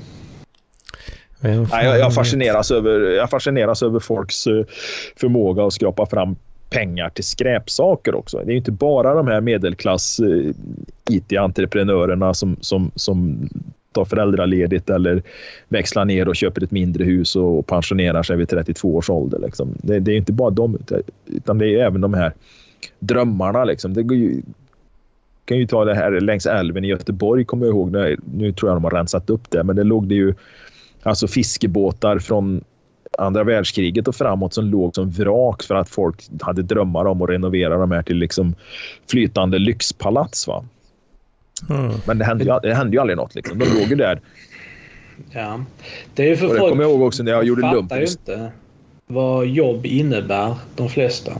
Nej, jag, jag, fascineras över, jag fascineras över folks eh, förmåga att skrapa fram pengar till skräpsaker också. Det är ju inte bara de här medelklass eh, IT-entreprenörerna som, som, som tar föräldraledigt eller växlar ner och köper ett mindre hus och pensionerar sig vid 32 års ålder. Liksom. Det, det är inte bara de, utan det är även de här drömmarna. Liksom. Det går ju, kan ju ta det här längs älven i Göteborg, kommer jag ihåg. Nu tror jag de har rensat upp det, men det låg det ju alltså fiskebåtar från andra världskriget och framåt som låg som vrak för att folk hade drömmar om att renovera de här till liksom flytande lyxpalats. Va? Mm. Men det hände, ju, det hände ju aldrig något. Liksom. De låg ju där. Ja. Det är ju för och det folk kommer jag ihåg också när jag gjorde lumpen. fattar ju inte vad jobb innebär, de flesta.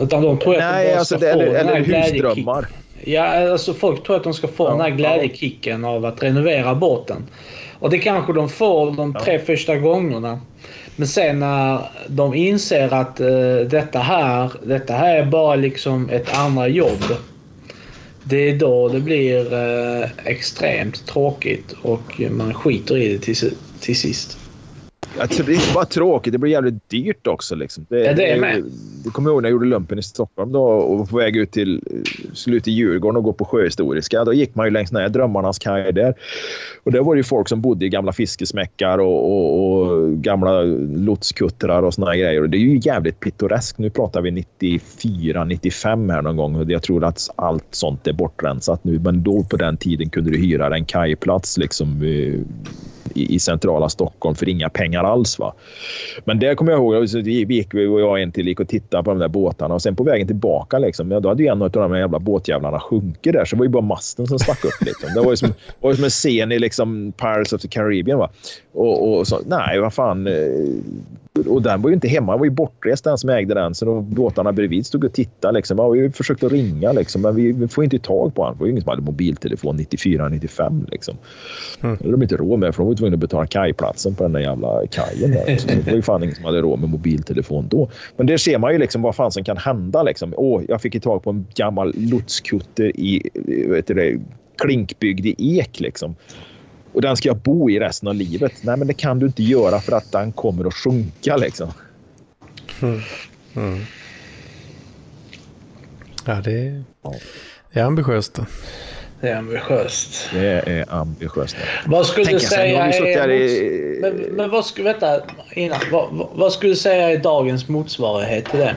Utan de tror att Nej, de alltså det, eller, eller husdrömmar. Ja, alltså folk tror att de ska få ja, den här glädjekicken av att renovera båten. Och det kanske de får de tre ja. första gångerna. Men sen när de inser att uh, detta, här, detta här är bara liksom ett andra jobb. Det är då det blir uh, extremt tråkigt och man skiter i det till, till sist. Alltså, det är inte bara tråkigt, det blir jävligt dyrt också. Liksom. Det, ja, det är med. Jag kommer ihåg när jag gjorde lumpen i Stockholm då, och var på väg ut till, skulle ut Djurgården och gå på Sjöhistoriska. Då gick man ju längs den här Drömmarnas kaj där. Och där var det ju folk som bodde i gamla fiskesmäckar och, och, och gamla lotskuttrar och såna grejer. Och det är ju jävligt pittoreskt. Nu pratar vi 94, 95 här någon gång. Jag tror att allt sånt är bortrensat nu. Men då på den tiden kunde du hyra en kajplats liksom eh, i, i, centrala Stockholm för inga pengar alls. Va? Men där kommer jag ihåg, så vi gick och jag en till gick och tittade på de där båtarna och sen på vägen tillbaka liksom, ja, då hade ju en av de där jävla båtjävlarna sjunkit där så det var ju bara masten som stack upp. Liksom. Det var ju som, var ju som en scen i liksom Pirates of the Caribbean. Va? Och, och så, nej, vad fan. Eh, och den var ju inte hemma, den var ju bortrest den som ägde den. Så de båtarna bredvid stod och tittade. Liksom. Ja, vi försökte ringa liksom, men vi, vi får inte tag på honom. Det var ju ingen som hade mobiltelefon 94-95. Liksom. Mm. Det hade de inte råd med för de var tvungna att betala kajplatsen på den där jävla kajen. Där. Så det var ju fan ingen som hade råd med mobiltelefon då. Men där ser man ju liksom vad fan som kan hända. Liksom. Åh, jag fick tag på en gammal lotskutter i vet du, klinkbyggd i ek. Liksom. Och den ska jag bo i resten av livet. Nej, men det kan du inte göra för att den kommer att sjunka liksom. Mm. Mm. Ja, det är, det är ambitiöst. Det är ambitiöst. Det är ambitiöst. Vad skulle du säga är... I... Men, men vad skulle... Vänta, innan. Vad, vad skulle du säga är dagens motsvarighet till det?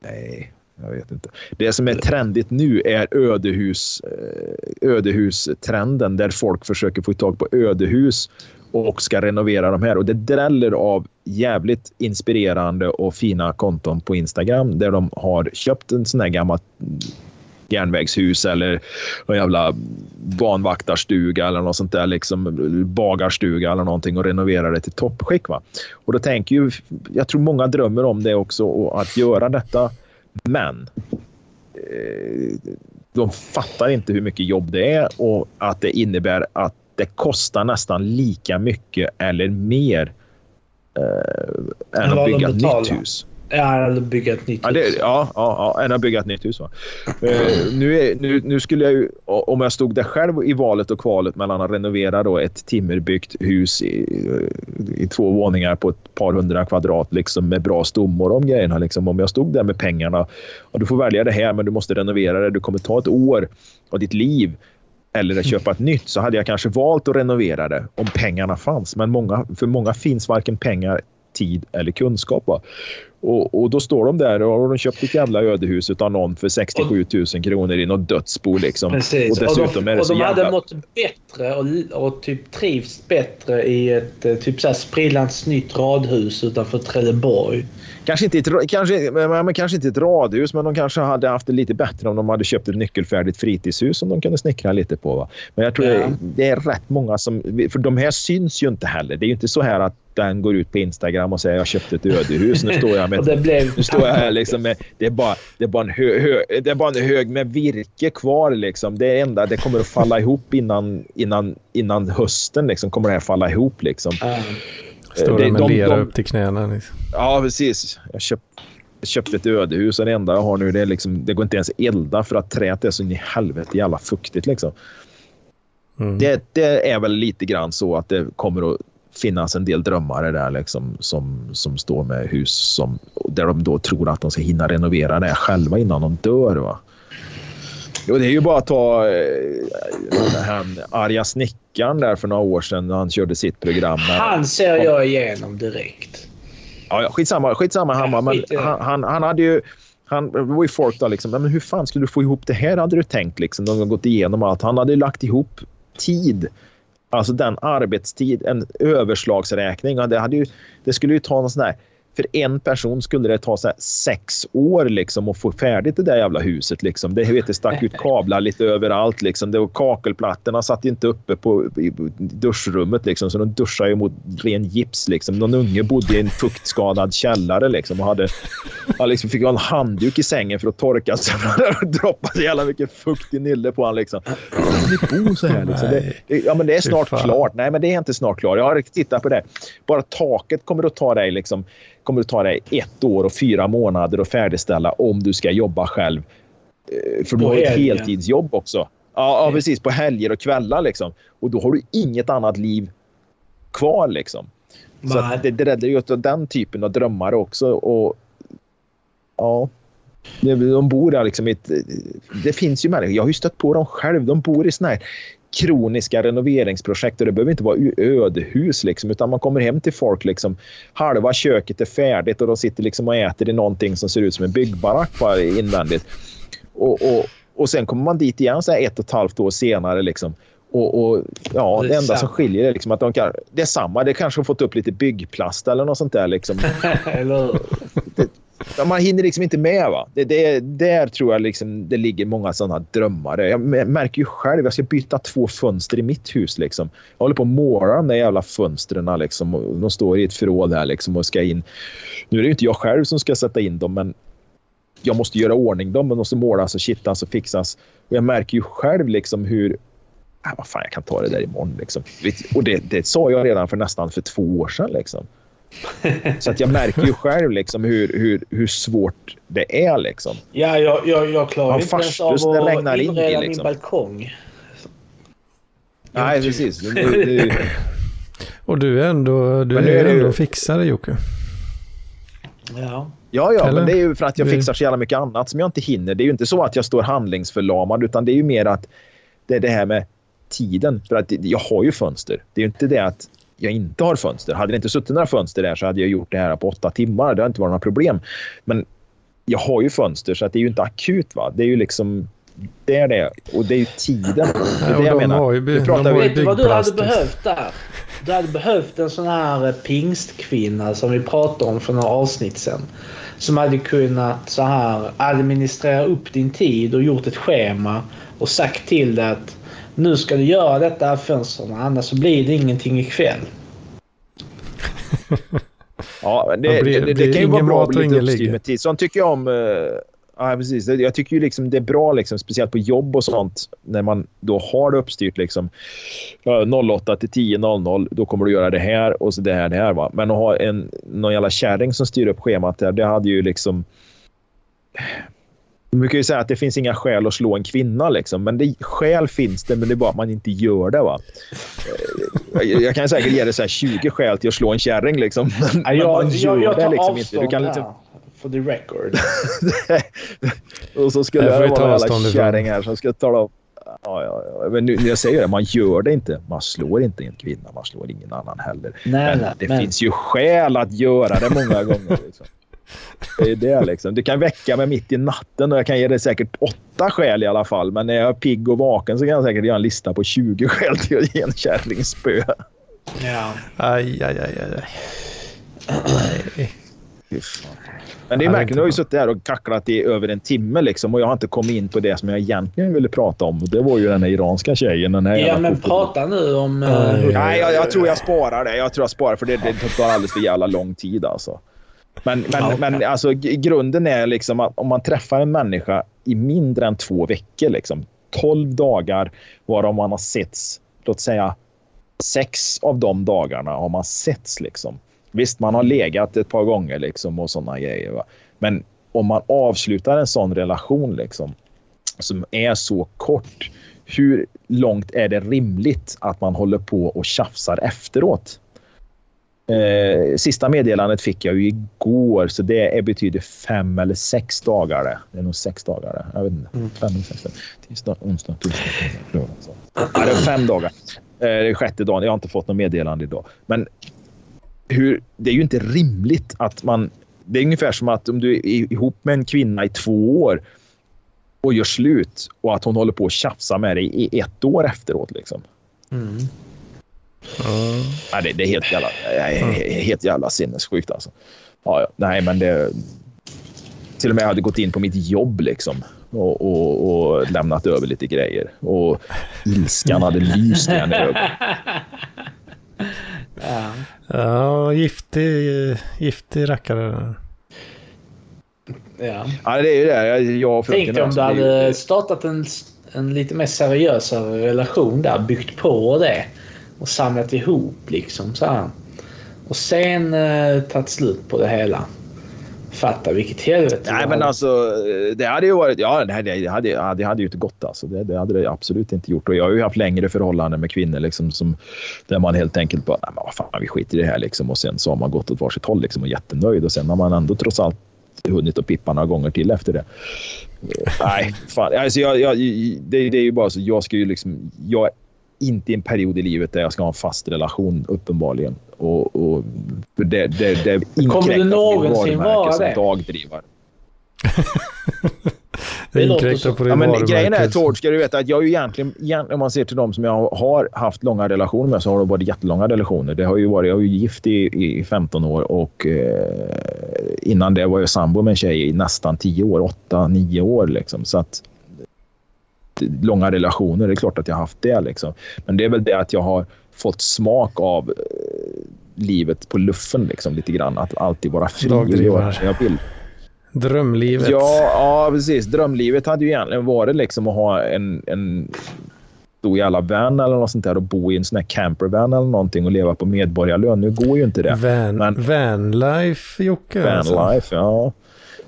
Nej, jag vet inte. Det som är trendigt nu är ödehus, eh, ödehustrenden där folk försöker få tag på ödehus och ska renovera de här. Och det dräller av jävligt inspirerande och fina konton på Instagram där de har köpt en sån här gammal järnvägshus eller en jävla banvaktarstuga eller något sånt där, liksom bagarstuga eller någonting och renovera det till toppskick. Va? Och då tänker ju, jag tror många drömmer om det också, att göra detta men eh, de fattar inte hur mycket jobb det är och att det innebär att det kostar nästan lika mycket eller mer eh, än att bygga ett nytt hus. Ja, eller bygga ett nytt ja, det, hus. Ja, ja, ja, än att bygga ett nytt hus. Va? Uh, nu, är, nu, nu skulle jag ju, om jag stod där själv i valet och kvalet mellan att renovera då ett timmerbyggt hus i, i två våningar på ett par hundra kvadrat liksom, med bra stommor och grejerna. Liksom. Om jag stod där med pengarna och du får välja det här men du måste renovera det. Du kommer ta ett år av ditt liv eller att köpa ett nytt så hade jag kanske valt att renovera det om pengarna fanns. Men många, för många finns varken pengar tid eller kunskap. Va? Och, och, då står de där och har de köpt ett jävla ödehus av någon för 67 000 kronor i något dödsbo. Liksom. Precis. Och dessutom och de, är det så och de jävla... hade mått bättre och, och typ trivs bättre i ett eh, typ sprillans nytt radhus utanför Trelleborg. Kanske inte, ett, kanske, men, kanske inte ett radhus, men de kanske hade haft det lite bättre om de hade köpt ett nyckelfärdigt fritidshus som de kunde snickra lite på. Va? Men jag tror ja. det, det är rätt många som... För de här syns ju inte heller. Det är ju inte så här att den går ut på Instagram och säger jag köpte ett ödehus. Nu står jag med... det blev... Nu står jag här liksom med... Det är bara, det är bara, en, hö, hö, det är bara en hög med virke kvar liksom. Det är enda, det kommer att falla ihop innan, innan, innan hösten liksom. Kommer det här falla ihop liksom. Mm. Står det med de, lera de, upp till knäna liksom. Ja, precis. Jag köpt, köpte ett ödehus och det enda jag har nu det är liksom, det går inte ens elda för att träet är så in i helvete jävla fuktigt liksom. Mm. Det, det, är väl lite grann så att det kommer att finnas en del drömmare där liksom, som, som står med hus som, där de då tror att de ska hinna renovera det själva innan de dör. Va? Jo, det är ju bara att ta eh, han arga snickaren där för några år sedan när han körde sitt program. Han ser jag igenom direkt. Ja, ja skitsamma, skitsamma Hammar. Men han, han, han hade ju... Han, var ju folk då liksom, men hur fan skulle du få ihop det här hade du tänkt liksom. De har gått igenom allt. Han hade lagt ihop tid. Alltså den arbetstid, en överslagsräkning. Det, hade ju, det skulle ju ta någon sån här... För en person skulle det ta så sex år liksom att få färdigt det där jävla huset. Liksom. Det, vet, det stack ut kablar lite överallt. Liksom. Det var kakelplattorna satt inte uppe på i duschrummet. Liksom, så de duschade mot ren gips. Liksom. Någon unge bodde i en fuktskadad källare liksom, och hade, han liksom fick ha en handduk i sängen för att torka sig. Det droppade jävla mycket fukt i nille på honom. Liksom. Ni bo så här? Liksom? Det, det, ja, men det är snart klart. Nej, men det är inte snart klart. Jag har tittat på det. Bara taket kommer att ta dig liksom, kommer att ta dig ett år och fyra månader att färdigställa om du ska jobba själv. Eh, För du har ett heltidsjobb också. Ja, ja, precis. På helger och kvällar. Liksom. Och då har du inget annat liv kvar. Liksom. Så Nej. att det, det räddar ju den typen av drömmar också. Och, ja, de bor där liksom i ett, Det finns ju människor, jag har ju stött på dem själv. De bor i såna här kroniska renoveringsprojekt och det behöver inte vara ödehus liksom, utan man kommer hem till folk liksom halva köket är färdigt och de sitter liksom och äter i någonting som ser ut som en byggbarack bara invändigt. Och, och, och sen kommer man dit igen så här ett och ett halvt år senare liksom. Och, och ja, Det det, enda som samma. skiljer är liksom att de kan, det är samma. Det kanske har fått upp lite byggplast eller något sånt där liksom. Ja, man hinner liksom inte med. va. Det, det, där tror jag liksom, det ligger många sådana drömmar. Jag märker ju själv, jag ska byta två fönster i mitt hus. Liksom. Jag håller på att måla de där jävla fönstren. Liksom, och de står i ett förråd här liksom, och ska in. Nu är det ju inte jag själv som ska sätta in dem, men jag måste göra ordning dem. De måste målas och kittas och fixas. Och jag märker ju själv liksom hur... äh, vad fan, jag kan ta det där imorgon. Liksom. Och det, det sa jag redan för nästan för två år sedan. Liksom. Så att jag märker ju själv liksom hur, hur, hur svårt det är. Liksom. Ja, jag, jag, jag klarar Ja, inte ens av att regnar in i, inreda liksom. min balkong. Nej, precis. Det, det, Och du är ändå, du Men är är det ju- ändå fixare Jocke. Ja. ja, ja, Eller? men det är ju för att jag fixar så jävla mycket annat som jag inte hinner. Det är ju inte så att jag står handlingsförlamad, utan det är ju mer att det är det här med tiden. För att jag har ju fönster. Det är ju inte det att jag inte har fönster. Hade det inte suttit några fönster där så hade jag gjort det här på åtta timmar. Det har inte varit några problem. Men jag har ju fönster så att det är ju inte akut. va. Det är ju liksom det är det. Och det är ju tiden. Det är Ja, det jag menar. ju Nu pratar vi- Vet du vad du hade behövt där? Du hade behövt en sån här eh, pingstkvinna som vi pratade om för några avsnitt sedan. Som hade kunnat så här administrera upp din tid och gjort ett schema och sagt till dig att nu ska du göra detta här fönstren annars så blir det ingenting ikväll. Ja, men det, Det blir- det, det, kan ju vara bra med lite med tid. Sånt tycker jag om. eh, Ja, precis. Jag tycker ju liksom det är bra, liksom, speciellt på jobb och sånt, när man då har det uppstyrt. Liksom, ja, 08 till 10.00, då kommer du göra det här och så det här, det här. Va? Men att ha en, någon jävla kärring som styr upp schemat där, det hade ju liksom... Man brukar ju säga att det finns inga skäl att slå en kvinna, liksom. men det, skäl finns det, men det är bara att man inte gör det. va. Eh, Jag, jag kan säkert ge dig så här 20 skäl till att slå en kärring, liksom. men, Ja, men jag, man gör jag, jag det liksom inte. Du kan liksom, For the record. och så skulle ta vara en avstånd jävla ifrån. kärring här som ska tala om... Ja, ja, ja. Men nu, när jag säger det, man gör det inte. Man slår inte en kvinna, man slår ingen annan heller. Nej, Men nej, det men- finns ju skäl att göra det många gånger. Liksom. Det är det liksom. Du kan väcka mig mitt i natten och jag kan ge dig säkert åtta skäl i alla fall. Men när jag är pigg och vaken så kan jag säkert göra en lista på 20 skäl till att ge en kärring spö. Ja. Aj, aj, aj, aj. aj. Men det är märkligt. Nu har ju suttit här och kacklat i över en timme liksom, och jag har inte kommit in på det som jag egentligen ville prata om. Det var ju den här iranska tjejen. Den här ja, men fotbollen. prata nu om... eh, Aj. hur- Nej, jag, jag tror jag sparar det. Jag tror jag sparar för det, det tar alldeles för jävla lång tid alltså. Men, men, Ja, men alltså, grunden är liksom att om man träffar en människa i mindre än två veckor, liksom, 12 dagar varav man har setts, låt säga sex av de dagarna har man setts. Liksom. Visst, man har legat ett par gånger liksom, och sådana grejer. Va? Men om man avslutar en sån relation liksom, som är så kort, hur långt är det rimligt att man håller på och tjafsar efteråt? Eh, sista meddelandet fick jag ju igår, så det är, betyder fem eller sex dagar. Det, det är nog sex dagar. Jag vet inte. Mm. Fem eller sex dagar. Tisdag, onsdag, torsdag. Ja, det är fem dagar. Eh, det är sjätte dagen. Jag har inte fått något meddelande idag. Men hur, det är ju inte rimligt att man... Det är ungefär som att om du är ihop med en kvinna i två år och gör slut och att hon håller på att tjafsa med dig i ett år efteråt. Liksom. Mm. Ja. Nej, det, det är helt jävla, mm. helt jävla sinnessjukt alltså. Ja, ja. Nej, men det... Till och med jag hade gått in på mitt jobb liksom och, och, och lämnat över lite grejer. Och ilskan hade lyst i ögonen. Ja. Ja, giftig, giftig rackare. ja. Ja, det är ju det. Jag, jag och fröken Tänk om du hade startat en, en lite mer seriösare relation där. Byggt på det. Och samlat ihop liksom så här. Och sen eh, tagit slut på det hela. Fatta vilket helvete. Nej, men alltså det hade ju varit... Ja, det hade, det hade, det hade ju inte gått alltså. Det, det hade det absolut inte gjort. Och jag har ju haft längre förhållanden med kvinnor liksom som där man helt enkelt bara, nej men vad fan, vi skiter i det här liksom. Och sen så har man gått åt varsitt håll liksom och jättenöjd. Och sen har man ändå trots allt hunnit att pippa några gånger till efter det. Eh, Nej, fan. Alltså jag, jag, det, det är ju bara så. Jag ska ju liksom... Jag inte i en period i livet där jag ska ha en fast relation uppenbarligen. Och, och det, det, det på min någonsin vara som det? dagdrivare. Det inkräktar så. på det Ja, men grejen är. Tord, ska du veta att jag är ju egentligen, egentligen, om man ser till de som jag har haft långa relationer med så har det varit jättelånga relationer. Det har ju varit, jag var ju gift i, i 15 år och eh, innan det var jag sambo med en tjej i nästan 10 år, 8-9 år liksom. Så att långa relationer, det är klart att jag har haft det liksom. Men det är väl det att jag har fått smak av eh, livet på luffen liksom lite grann. Att alltid vara fri och Dagdrivare. göra som jag vill. Drömlivet. Ja, ja, precis. Drömlivet hade ju egentligen varit liksom att ha en, en stor jävla van eller något sånt där och bo i en sån här campervan eller någonting och leva på medborgarlön. Nu går ju inte det. Van, Men- Vanlife, Jocke. alltså. Vanlife, ja.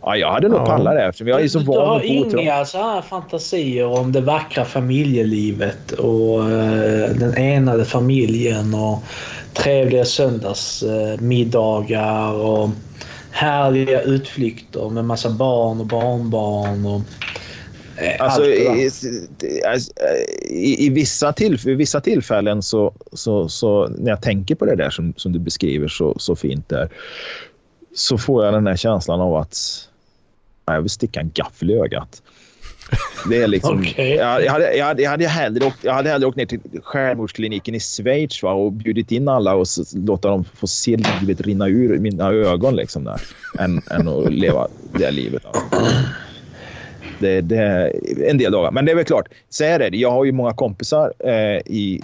Ja, jag hade nog Ja. pallat det eftersom jag är så du van har att bo trångt. inga så här fantasier om det vackra familjelivet och eh, den enade familjen och trevliga söndagsmiddagar och härliga utflykter med massa barn och barnbarn och eh, Alltså, allt det i, där. alltså, i, i, vissa tillf vid vissa tillfällen så, så, så när jag tänker på det där som, som du beskriver så, så fint där så får jag den här känslan av att jag vill sticka en gaffel i ögat. Det är liksom... Okej. jag, jag, hade, jag, hade, jag, hade hellre åkt, jag hade hellre åkt ner till självmordskliniken i Schweiz va, och bjudit in alla och så, låta dem få se livet rinna ur mina ögon liksom där, än, än att leva det livet. Alltså. Det, det en del dagar. Men det är väl klart, så är det. Jag har ju många kompisar, eh, i,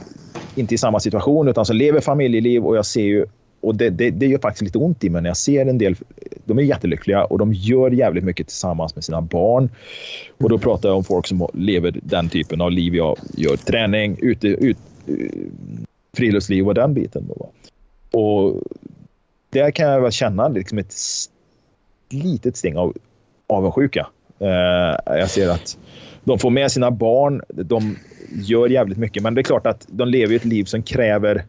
inte i samma situation, utan som lever familjeliv och jag ser ju och det, det, det gör faktiskt lite ont i mig när jag ser en del. De är jättelyckliga och de gör jävligt mycket tillsammans med sina barn. Och då pratar jag om folk som lever den typen av liv jag gör. Träning, ute, ut, friluftsliv och den biten. Då. Och där kan jag väl känna liksom ett litet sting av avundsjuka. Eh, jag ser att de får med sina barn, de gör jävligt mycket. Men det är klart att de lever ett liv som kräver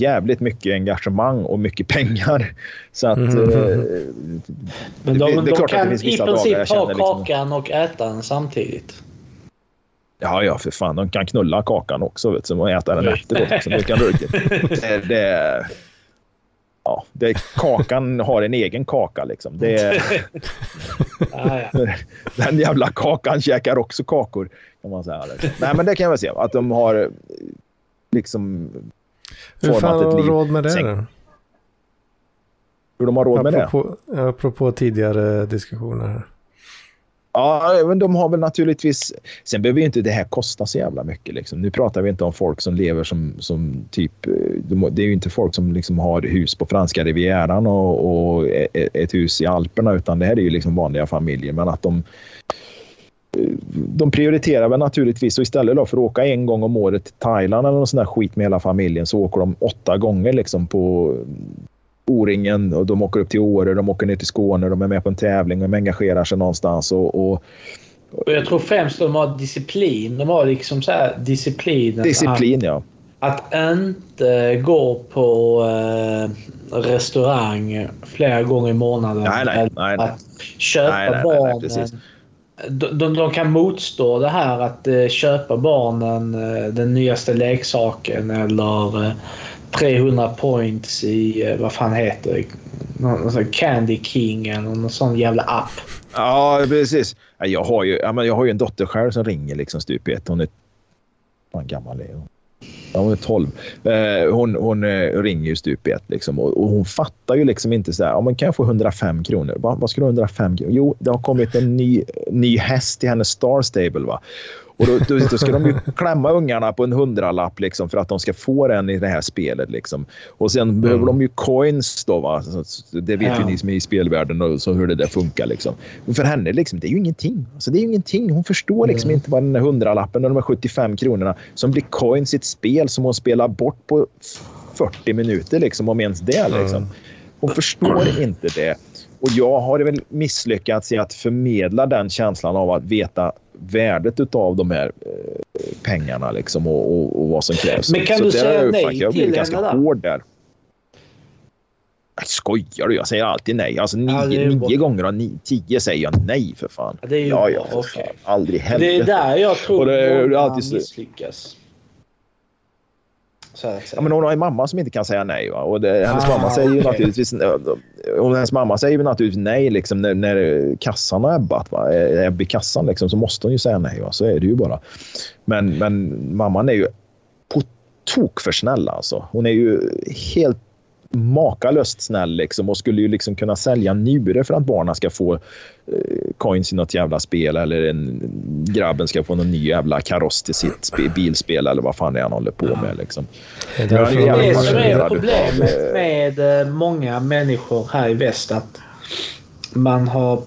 jävligt mycket engagemang och mycket pengar. Så att... Mhm. eh, Men det- de, det är de klart att det kan finns i princip ha liksom- kakan och äta den samtidigt. Ja, ja, för fan. De kan knulla kakan också vet du, och äta den efteråt. Liksom. Det kan det, det, ja, det, kakan har en egen kaka. Liksom. Det, ja. den jävla kakan käkar också kakor. Kan man säga. Nej, men det kan jag väl se. Att de har liksom Hur fan har de råd med det Sen-? Hur de har råd med det. Apropå, apropå tidigare diskussioner här. Ja, men de har väl naturligtvis... Sen behöver ju inte det här kosta så jävla mycket. Liksom. Nu pratar vi inte om folk som lever som, som typ... eh, de- Det är ju inte folk som liksom har hus på franska rivieran och, och e- e- ett hus i Alperna, utan det här är ju liksom vanliga familjer. Men att de... De prioriterar väl naturligtvis och istället då för att åka en gång om året till Thailand eller någon sån där skit med hela familjen så åker de åtta gånger liksom på O-ringen och de åker upp till Åre, de åker ner till Skåne, de är med på en tävling, de engagerar sig någonstans och, och jag tror främst de har disciplin. De har liksom så här disciplinen disciplin ja. att, att inte gå på eh, restaurang flera gånger i månaden. Nej, nej, nej, nej. Att köpa nej, nej, barnen de, de, de kan motstå det här att eh, köpa barnen eh, den nyaste leksaken eller eh, 300 points i, eh, vad fan heter det? Någon, Candy King eller någon sån jävla app. Ja, precis. Jag har ju, jag har ju en dotter själv som ringer liksom stup i ett. Hon är... Fan gammal är hon? Ja, hon är 12. Eh, hon hon eh, ringer ju stup i ett liksom, och, och hon fattar ju liksom inte så här. Ja, men kan jag få 105 kronor? Va, vad ska du ha 105 kronor? Jo, det har kommit en ny, ny häst i hennes Star Stable. Va? Och då, då, då ska de ju klämma ungarna på en hundralapp liksom, för att de ska få den i det här spelet. Liksom. Och sen behöver de ju coins då. Va? Det vet ju Ja. ni som är i spelvärlden och så hur det där funkar. Liksom. Och för henne liksom, det är ju ingenting. Alltså, det är ju ingenting. Hon förstår liksom inte vad den där hundralappen och de här 75 kronorna som blir coins i ett spel som hon spelar bort på 40 minuter, liksom, om ens det. Liksom. Hon förstår inte det. Och jag har väl misslyckats i att förmedla den känslan av att veta värdet av de här eh, pengarna liksom, och, och, och vad som krävs. Men kan Så du säga jag nej Jag henne ganska där? hård där. Jag skojar du? Jag säger alltid nej. Alltså nio, Ja, nio gånger av nio, tio säger jag nej för fan. Ja, det är ju ja, ja. Aldrig i Det är helvete. där jag tror alltid så- misslyckas. Ja, men hon har en mamma som inte kan säga nej. Va? Och det, hennes Ah, mamma säger ju okej. naturligtvis... Och hennes mamma säger ju naturligtvis nej liksom, när, när kassan har ebbat. Va? Är ebb i kassan liksom, så måste hon ju säga nej. Va? Så är det ju bara. Men, men mamman är ju på tok för snäll alltså. Hon är ju helt makalöst snäll liksom, och skulle ju liksom kunna sälja njure för att barnen ska få eh, coins i något jävla spel eller en, grabben ska få någon ny jävla kaross till sitt spe, bilspel eller vad fan det är han håller på med. Liksom. Det är Ja, det är man- Det som är problemet med eh, många människor här i väst att man har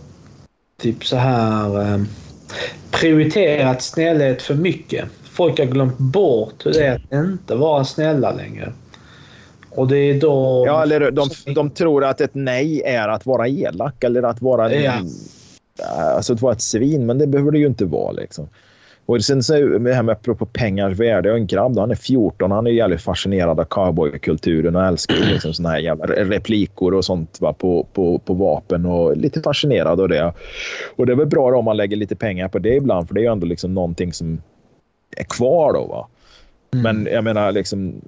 typ så här eh, prioriterat snällhet för mycket. Folk har glömt bort hur det är att inte vara snälla längre. Och det är då... Ja, eller de, de tror att ett nej är att vara elak eller att vara, Ja. alltså att vara ett svin, men det behöver det ju inte vara. Liksom. Och sen så det här med apropå pengars värde. Jag har en grabb, han är 14, han är jävligt fascinerad av cowboykulturen och älskar liksom såna här jävla replikor och sånt va, på, på, på vapen och lite fascinerad av det. Och det är väl bra om man lägger lite pengar på det ibland, för det är ju ändå liksom någonting som är kvar då. Va? Men jag menar liksom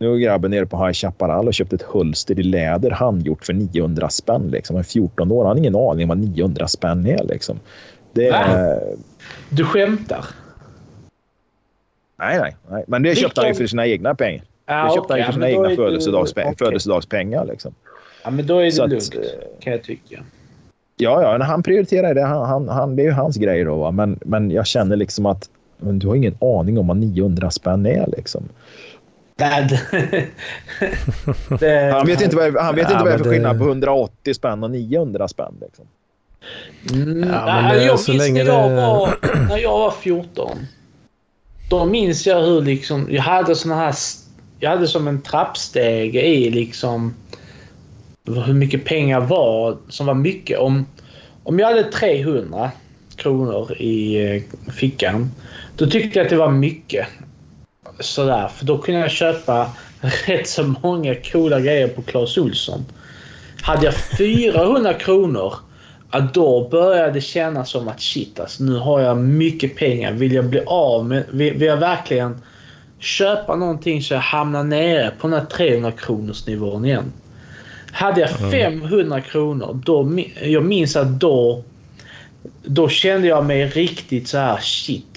nu är grabben nere på High Chaparral och köpt ett hölster i läder handgjort för 900 spänn. Liksom. Han är 14 år. Han har ingen aning vad 900 spänn är. Liksom. Det är... Du skämtar? Nej, nej, nej. Men det Vilken- köpte han ju för sina egna pengar. Ja, Det köpte han ju okej, för sina då egna är du- födelsedagspe- okej. födelsedagspengar. Liksom. Ja, men då är det Så att, lugnt. eh, Kan jag tycka. Ja, ja, men han prioriterar det. Han, han, han, det är ju hans grej. Då, va? Men, men jag känner liksom att men du har ingen aning om vad 900 spänn är. Liksom. Nej, det- Han vet inte vad, han vet Ja, inte vad det är för skillnad på 180 spänn och 900 spänn. Liksom. Mm, Ja, nej, men det- jag så minns länge när, jag var, när jag var 14. Då minns jag hur liksom, jag hade såna här... Jag hade som en trappstege i liksom hur mycket pengar var som var mycket. Om, om jag hade 300 kronor i eh, fickan. Då tyckte jag att det var mycket. Sådär, för då kunde jag köpa rätt så många coola grejer på Clas Ohlson. Hade jag 400 kronor, då började det kännas som att shit alltså, nu har jag mycket pengar. Vill jag bli av med... Vill, jag verkligen köpa någonting så jag hamnar nere på den här 300 kronors nivån igen. Hade jag 500 kronor, då, jag minns att då, då kände jag mig riktigt så här shit.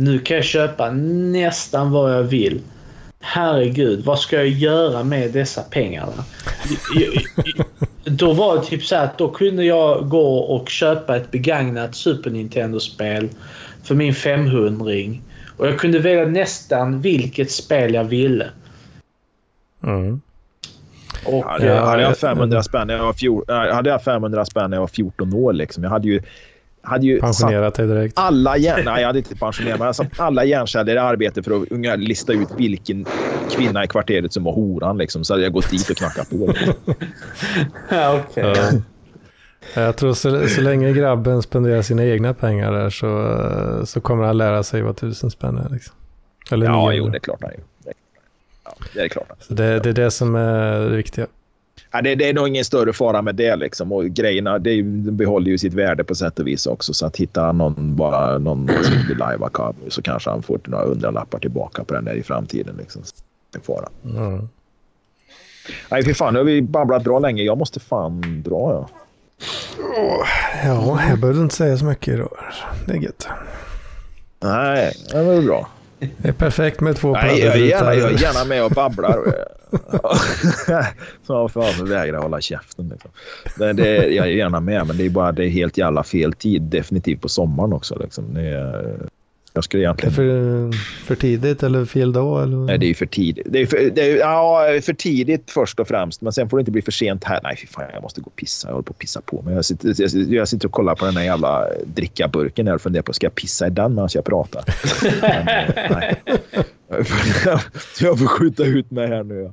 Nu kan jag köpa nästan vad jag vill. Herregud, vad ska jag göra med dessa pengarna? Då var det typ så här att då kunde jag gå och köpa ett begagnat Super Nintendo-spel för min 500 Och jag kunde välja nästan vilket spel jag ville. Mm. Och, Ja, jag, hade jag jag- 500 spänn när jag var, fjor, äh, hade jag 500 spänn när jag var 14 år. Liksom. Jag hade ju, hade ju Pensionerat dig direkt. alla hjärn, Nej, jag hade inte pensionerat mig. Jag satt alla hjärnceller i arbete för att lista ut vilken kvinna i kvarteret som var horan. Liksom. Så hade jag gått dit och knackat på. Liksom. ja, okej. Ja. Jag tror så, så länge grabben spenderar sina egna pengar där så, så kommer han lära sig vad tusen spänn är. Liksom. Eller Ja, 900. jo, det är klart han gör. Ja, det är klart. Så det, det är det som är det viktiga. Ja, det, det är nog ingen större fara med det. Liksom. Och grejerna det, de behåller ju sitt värde på sätt och vis också. Så att hitta någon, bara någon vill lajva så kanske han får några hundralappar tillbaka på den där i framtiden. Liksom. Det är fara. Mm. Nej, fy fan. Nu har vi babblat bra länge. Jag måste fan dra, ja. Ja, jag behövde inte säga så mycket idag. Det är gött. Nej, det var bra. Det är perfekt med två Nej, jag är gärna, jag är gärna med och babblar. Så fan, vägrar hålla käften. Liksom. Men det, jag är gärna med, men det är bara det är helt jävla fel tid. Definitivt på sommaren också. Liksom. Det är, jag skulle egentligen... För, för tidigt eller fel dag? Eller? Nej, det är för tidigt. Det är för, det är, ja, för tidigt först och främst, men sen får det inte bli för sent här. Nej, fy fan, jag måste gå och pissa. Jag håller på att pissa på mig. Jag sitter, jag, jag sitter och kollar på den här jävla drickaburken och funderar på, ska jag pissa i den medan jag pratar? men, nej. jag får skjuta ut mig här nu.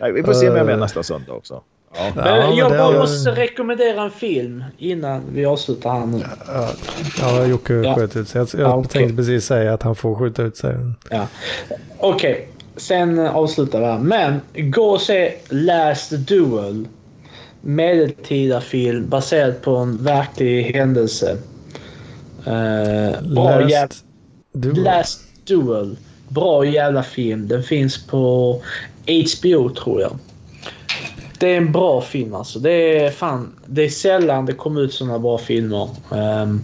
Nej, vi får se om jag är med nästa söndag också. Ja. Ja, jag bara måste rekommendera en film innan vi avslutar här nu. Ja, ja Jocke ja. sköt ut sig. Jag, jag okay. tänkte precis säga att han får skjuta ut sig. Ja. Okej, okay. sen avslutar vi här. Men gå och se Last Duel. Medeltida film baserad på en verklig händelse. Uh, bra Last, Duel. Last Duel. Bra jävla film. Den finns på HBO tror jag det är en bra film alltså. Det är fan... Det är sällan det kommer ut sådana bra filmer. Um,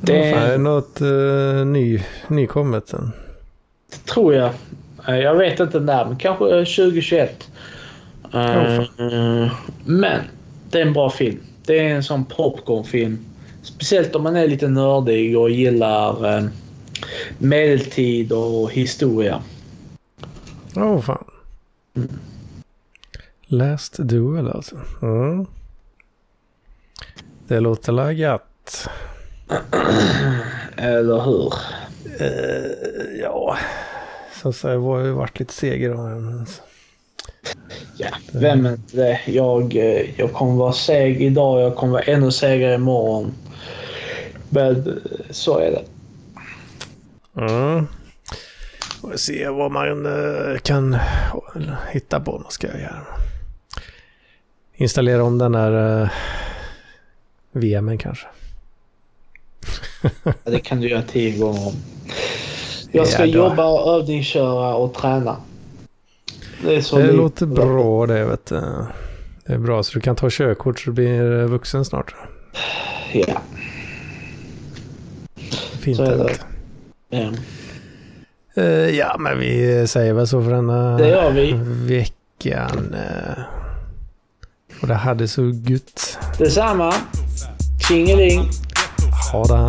det är, är något uh, ny, nykommet sen. Det tror jag. Uh, jag vet inte när, men kanske 2021. Uh, oh, men det är en bra film. Det är en sån popcornfilm. Speciellt om man är lite nördig och gillar uh, medeltid och historia. Åh oh, fan. Mm. Last Duel alltså. Mm. Det låter lagat. Eller hur? Uh, ja, som sagt, jag har ju varit lite seg idag. Ja, vem är inte det? Jag, eh, jag kommer vara seg idag, jag kommer vara ännu segare imorgon. Men eh, så är det. Mm. Får se vad man kan hitta på. Vad ska jag göra? Installera om den där uh, eh, VMen kanske. ja, det kan du göra tio gånger om. Jag ska ja, jobba och övningsköra och träna. Det, är så det låter bra det vet du. Det är bra så du kan ta körkort så du blir vuxen snart. Ja. Fint så är det. Ja. Uh, ja, men vi säger väl så för denna det gör vi. veckan. Uh, och det hade så gött. Detsamma. Tjingeling. Ha det.